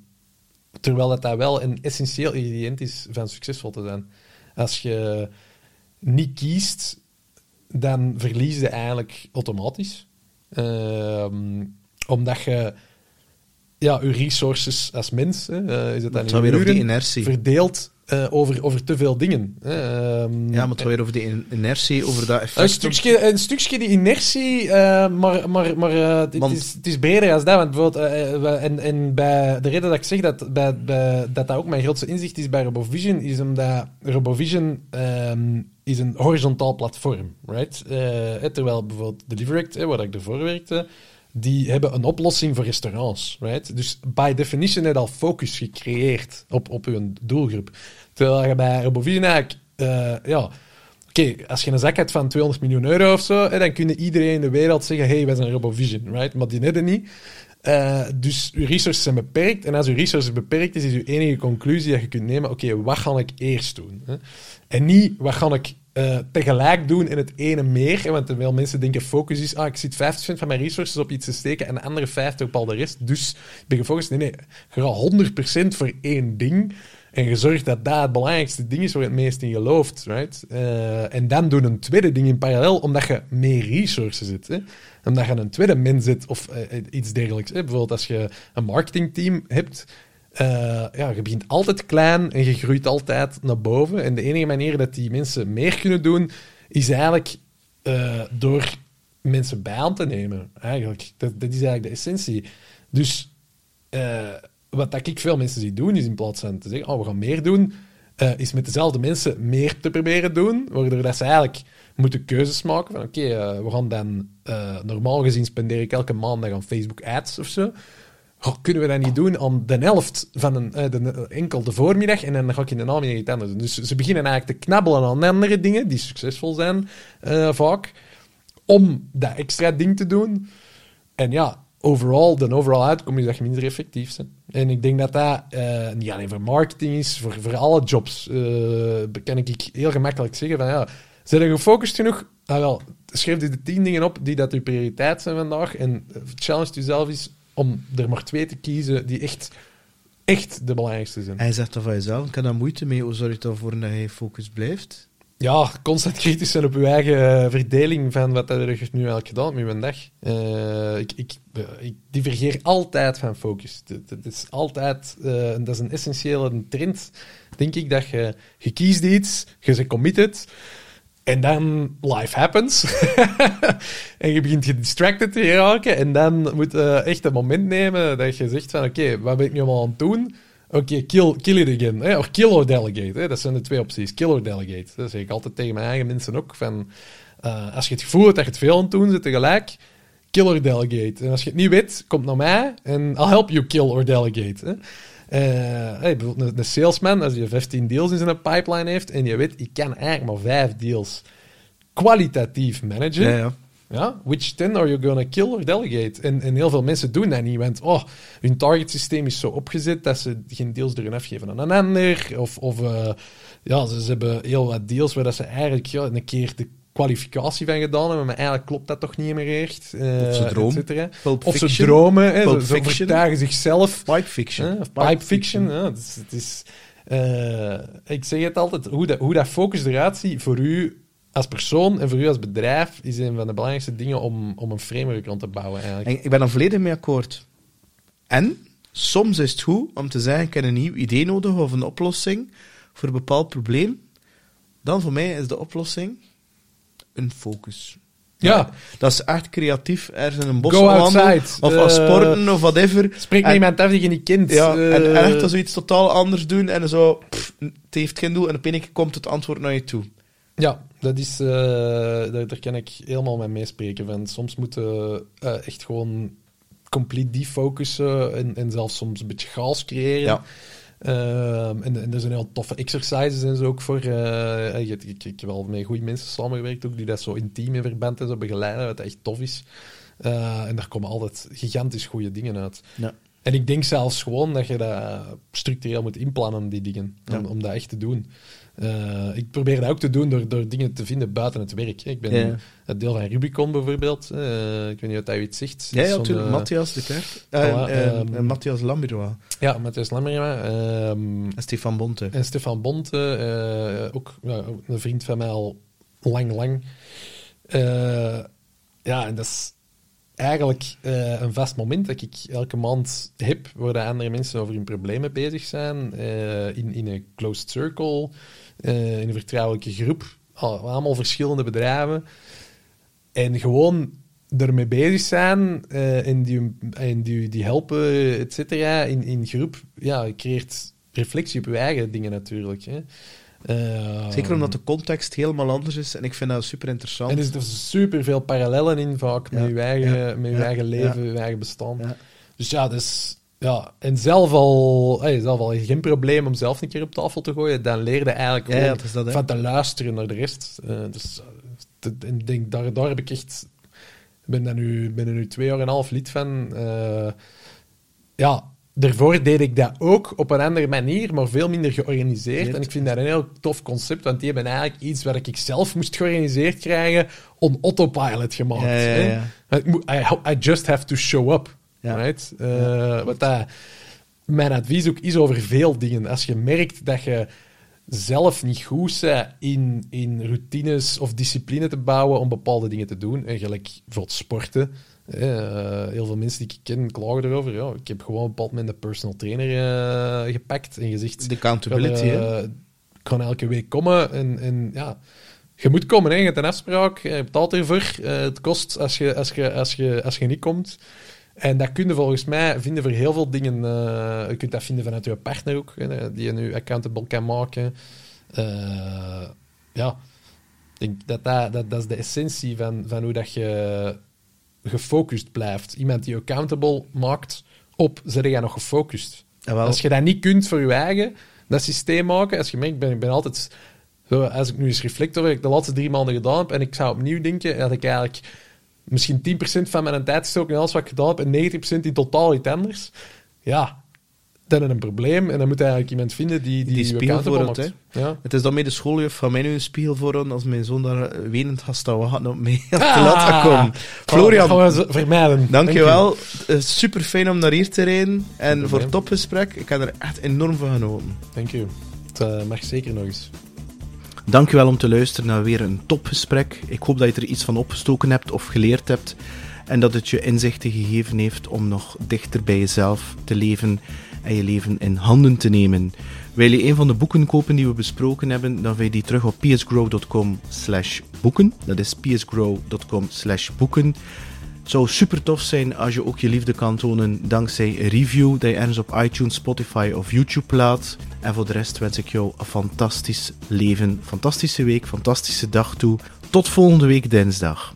Terwijl dat, dat wel een essentieel ingrediënt is van succesvol te zijn. Als je niet kiest, dan verlies je eigenlijk automatisch. Ehm, omdat je ja, je resources als mens, hè, eh, is het dan in uren, inertie. verdeelt eh, over, over te veel dingen. hè. Ehm, Ja, maar het gaat weer over die in- inertie, over dat effect. een stukje, een stukje die inertie, eh, maar, maar, maar eh, het, Want- is, het is breder dan dat. Want bijvoorbeeld, eh, eh, en, en bij, de reden dat ik zeg dat, bij, bij, dat dat ook mijn grootste inzicht is bij RoboVision, is omdat RoboVision ehm, is een horizontaal platform. Right? Eh, eh, terwijl bijvoorbeeld Deliveract, eh, waar ik ervoor werkte, die hebben een oplossing voor restaurants. Right? Dus by definition heb je al focus gecreëerd op, op hun doelgroep. Terwijl je bij RoboVision eigenlijk... eh, ja, Oké, als je een zak hebt van 200 miljoen euro of zo, dan kunnen iedereen in de wereld zeggen: hey, wij zijn RoboVision, right? Maar die hebben niet. Eh, dus uw resources zijn beperkt. En als uw resources beperkt is, is uw enige conclusie dat je kunt nemen: oké, wat ga ik eerst doen? En niet wat ga ik eh, tegelijk doen in het ene meer. Want veel mensen denken: focus is, ah, ik zit 50% van mijn resources op iets te steken en de andere 50% op al de rest. Dus ik ben gefocust. Nee, nee, gaat 100% voor één ding. En je zorgt dat dat het belangrijkste ding is waar je het meest in gelooft. Right? Eh, en dan doen een tweede ding in parallel, omdat je meer resources zit. Hè? Omdat je een tweede min zit of eh, iets dergelijks. Hè? Bijvoorbeeld als je een marketingteam hebt. Eh, ja, je begint altijd klein en je groeit altijd naar boven. En de enige manier dat die mensen meer kunnen doen, is eigenlijk eh, door mensen bij aan te nemen. Eigenlijk. Dat, is eigenlijk de essentie. Dus eh, wat dat ik veel mensen zie doen, is in plaats van te zeggen, oh, we gaan meer doen, is met dezelfde mensen meer te proberen doen, waardoor dat ze eigenlijk moeten keuzes maken van, oké, we gaan dan, normaal gezien spendeer ik elke maandag aan Facebook ads of zo. Kunnen we dat niet doen aan de helft van een, eh, de, enkel de voormiddag en dan ga ik in de namiddag iets anders doen. Dus ze beginnen eigenlijk te knabbelen aan andere dingen die succesvol zijn, eh, vaak, om dat extra ding te doen. En ja, overal, de overall outcome is dat je minder effectief bent. En ik denk dat dat eh, niet alleen voor marketing is, voor, alle jobs, eh, kan ik heel gemakkelijk zeggen van ja, zijn er gefocust genoeg? Ah, wel, schrijf de tien dingen op die dat uw prioriteit zijn vandaag en challenge jezelf is om er maar twee te kiezen die echt, echt de belangrijkste zijn. Hij zegt dat van jezelf. Ik heb daar moeite mee. Hoe zorg je ervoor dat je focus blijft? Ja, constant kritisch zijn op uw eigen eh, verdeling van wat er nu eigenlijk gedaan met mijn dag. Eh, ik, ik, eh, ik divergeer altijd van focus. Dat, is altijd, dat is een essentiële trend, denk ik, dat je, je kiest iets, je bent committed, en dan life happens. en je begint gedistracted te raken, en dan moet je echt een moment nemen dat je zegt van, oké, wat ben ik nu allemaal aan het doen? Oké, kill, kill it again. Hè? Of kill or delegate. Hè? Dat zijn de twee opties. Kill or delegate. Dat zeg ik altijd tegen mijn eigen mensen ook. Van, eh, als je het gevoel hebt dat je het veel aan het doen zit tegelijk, kill or delegate. En als je het niet weet, kom naar mij en I'll help you kill or delegate. Hè? Eh, hey, bijvoorbeeld een, een salesman, als je 15 deals in zijn pipeline heeft en je weet, ik kan eigenlijk maar 5 deals kwalitatief managen. Ja, ja. Ja, which 10 are you gonna kill or delegate? En, en heel veel mensen doen dat niet, want oh, hun target systeem is zo opgezet dat ze geen deals durven afgeven aan een ander. Of, of eh, ja, ze, ze hebben heel wat deals waar dat ze eigenlijk ja, een keer de kwalificatie van gedaan hebben, maar eigenlijk klopt dat toch niet meer echt. eh, Of ze dromen. Of ze dromen, hè, ze, ze zichzelf. Pipe fiction. Hè, of pipe, fiction. ja, het is, het is, eh, ik zeg het altijd, hoe dat, hoe dat focus eruit ziet voor u als persoon en voor u als bedrijf is een van de belangrijkste dingen om, om een framework rond te bouwen eigenlijk. En ik ben er volledig mee akkoord. En soms is het goed om te zeggen: ik heb een nieuw idee nodig of een oplossing voor een bepaald probleem. Dan voor mij is de oplossing een focus. Ja. Dat is echt creatief. ergens in een bos wandelen, outside. Of Eh, als sporten of whatever. Spreek met iemand af die je niet kent. Ja, en, en Eh, echt als zoiets totaal anders doen en zo, pff, het heeft geen doel en op een keer komt het antwoord naar je toe. Ja, dat is, eh, daar, daar kan ik helemaal mee meespreken. Van. Soms moeten eh echt gewoon compleet defocussen en, en zelfs soms een beetje chaos creëren. Ja. Ehm, en, en er zijn heel toffe exercises en zo ook voor. eh, ik, ik, ik heb wel met goede mensen samengewerkt ook, die dat zo intiem in verband en zo begeleiden, wat echt tof is. Eh, en daar komen altijd gigantisch goede dingen uit. Ja. En ik denk zelfs gewoon dat je dat structureel moet inplannen, die dingen, om, Ja. om dat echt te doen. Eh, ik probeer dat ook te doen door, door dingen te vinden buiten het werk. hè. Ik ben Ja. het deel van Rubicon bijvoorbeeld. eh, ik weet niet wat hij iets zegt. Ja, natuurlijk. eh, Matthias de Klerk. En, en- ehm, en Matthias Lambirois. Ja, Matthias Lammerma. ehm, En Stefan Bonte. en Stefan Bonte, ook een vriend van mij al lang, lang. Ja, en dat is eigenlijk een vast moment dat ik elke maand heb waar de andere mensen over hun problemen bezig zijn. in, in een closed circle, in een vertrouwelijke groep. Al- Allemaal verschillende bedrijven. En gewoon ermee bezig zijn eh, en, die, en die, die helpen, et cetera, in, in groep, ja, creëert reflectie op je eigen dingen natuurlijk. Hè. Eh, Zeker omdat de context helemaal anders is en ik vind dat super interessant. En er zitten super veel parallellen in, vaak met je eigen, ja, met je ja, eigen leven, je eigen bestaan. Dus ja, dus, ja, en zelf al, hey, zelf al geen probleem om zelf een keer op tafel te gooien, dan leer je eigenlijk Ja, dat van te luisteren naar de rest. Eh, dus ik denk, daar, daar heb ik echt ben daar nu, ben er nu twee jaar en een half lid van. Eh, ja, daarvoor deed ik dat ook op een andere manier, maar veel minder georganiseerd. En ik vind dat een heel tof concept, want die hebben eigenlijk iets wat ik zelf moest georganiseerd krijgen, on autopilot gemaakt. Ja, ja, ja. hè. Ik moet- I, I just have to show up. Ja. Right? Eh, wat dat, mijn advies ook is over veel dingen. Als je merkt dat je zelf niet goed bent in, in routines of discipline te bouwen om bepaalde dingen te doen, en gelijk bijvoorbeeld sporten. eh, heel veel mensen die ik ken klagen erover. Ja, ik heb gewoon op een bepaald moment een personal trainer eh, gepakt en gezegd... De accountability, ik hè? kan, ik kan elke week komen en, en ja... Je moet komen, hè. je hebt een afspraak, je betaalt ervoor. Het kost als je, als, je, als, je, als je niet komt. En dat kun je volgens mij vinden voor heel veel dingen. eh, je kunt dat vinden vanuit je partner ook, hè, die je nu accountable kan maken. Eh, ja, ik denk dat, dat, dat dat is de essentie van, van hoe dat je gefocust blijft. Iemand die je accountable maakt op, zit jij nog gefocust? Jawel. Als je dat niet kunt voor je eigen, dat systeem maken. Als je merkt, ik ben, ik ben altijd... Zo, als ik nu eens reflect over wat ik de laatste drie maanden gedaan heb, en ik zou opnieuw denken, dat ik eigenlijk misschien 10% van mijn tijd gestoken in alles wat ik gedaan heb, en 90% in totaal iets anders. Ja, dan is een probleem. En dan moet eigenlijk iemand vinden die die, Die je spiegel voor het. Ja. Het is dan mee de schooljuf van mij nu een spiegel voor ons als mijn zoon daar eh, wenend gaat staan wachten op mij te Ah! laten komen. Dat Florian, gaan we vermijden. dankjewel. Eh, Super fijn om naar hier te rijden en voor het topgesprek. Ik heb er echt enorm van genoten. Dank u. Het eh, mag zeker nog eens. Dankjewel om te luisteren naar weer een topgesprek. Ik hoop dat je er iets van opgestoken hebt of geleerd hebt. En dat het je inzichten gegeven heeft om nog dichter bij jezelf te leven en je leven in handen te nemen. Wil je een van de boeken kopen die we besproken hebben, dan vind je die terug op psgrow.com boeken. Dat is psgrow.com boeken. Het zou super tof zijn als je ook je liefde kan tonen dankzij een review dat je ergens op iTunes, Spotify of YouTube plaat. En voor de rest wens ik jou een fantastisch leven, fantastische week, fantastische dag toe. Tot volgende week dinsdag.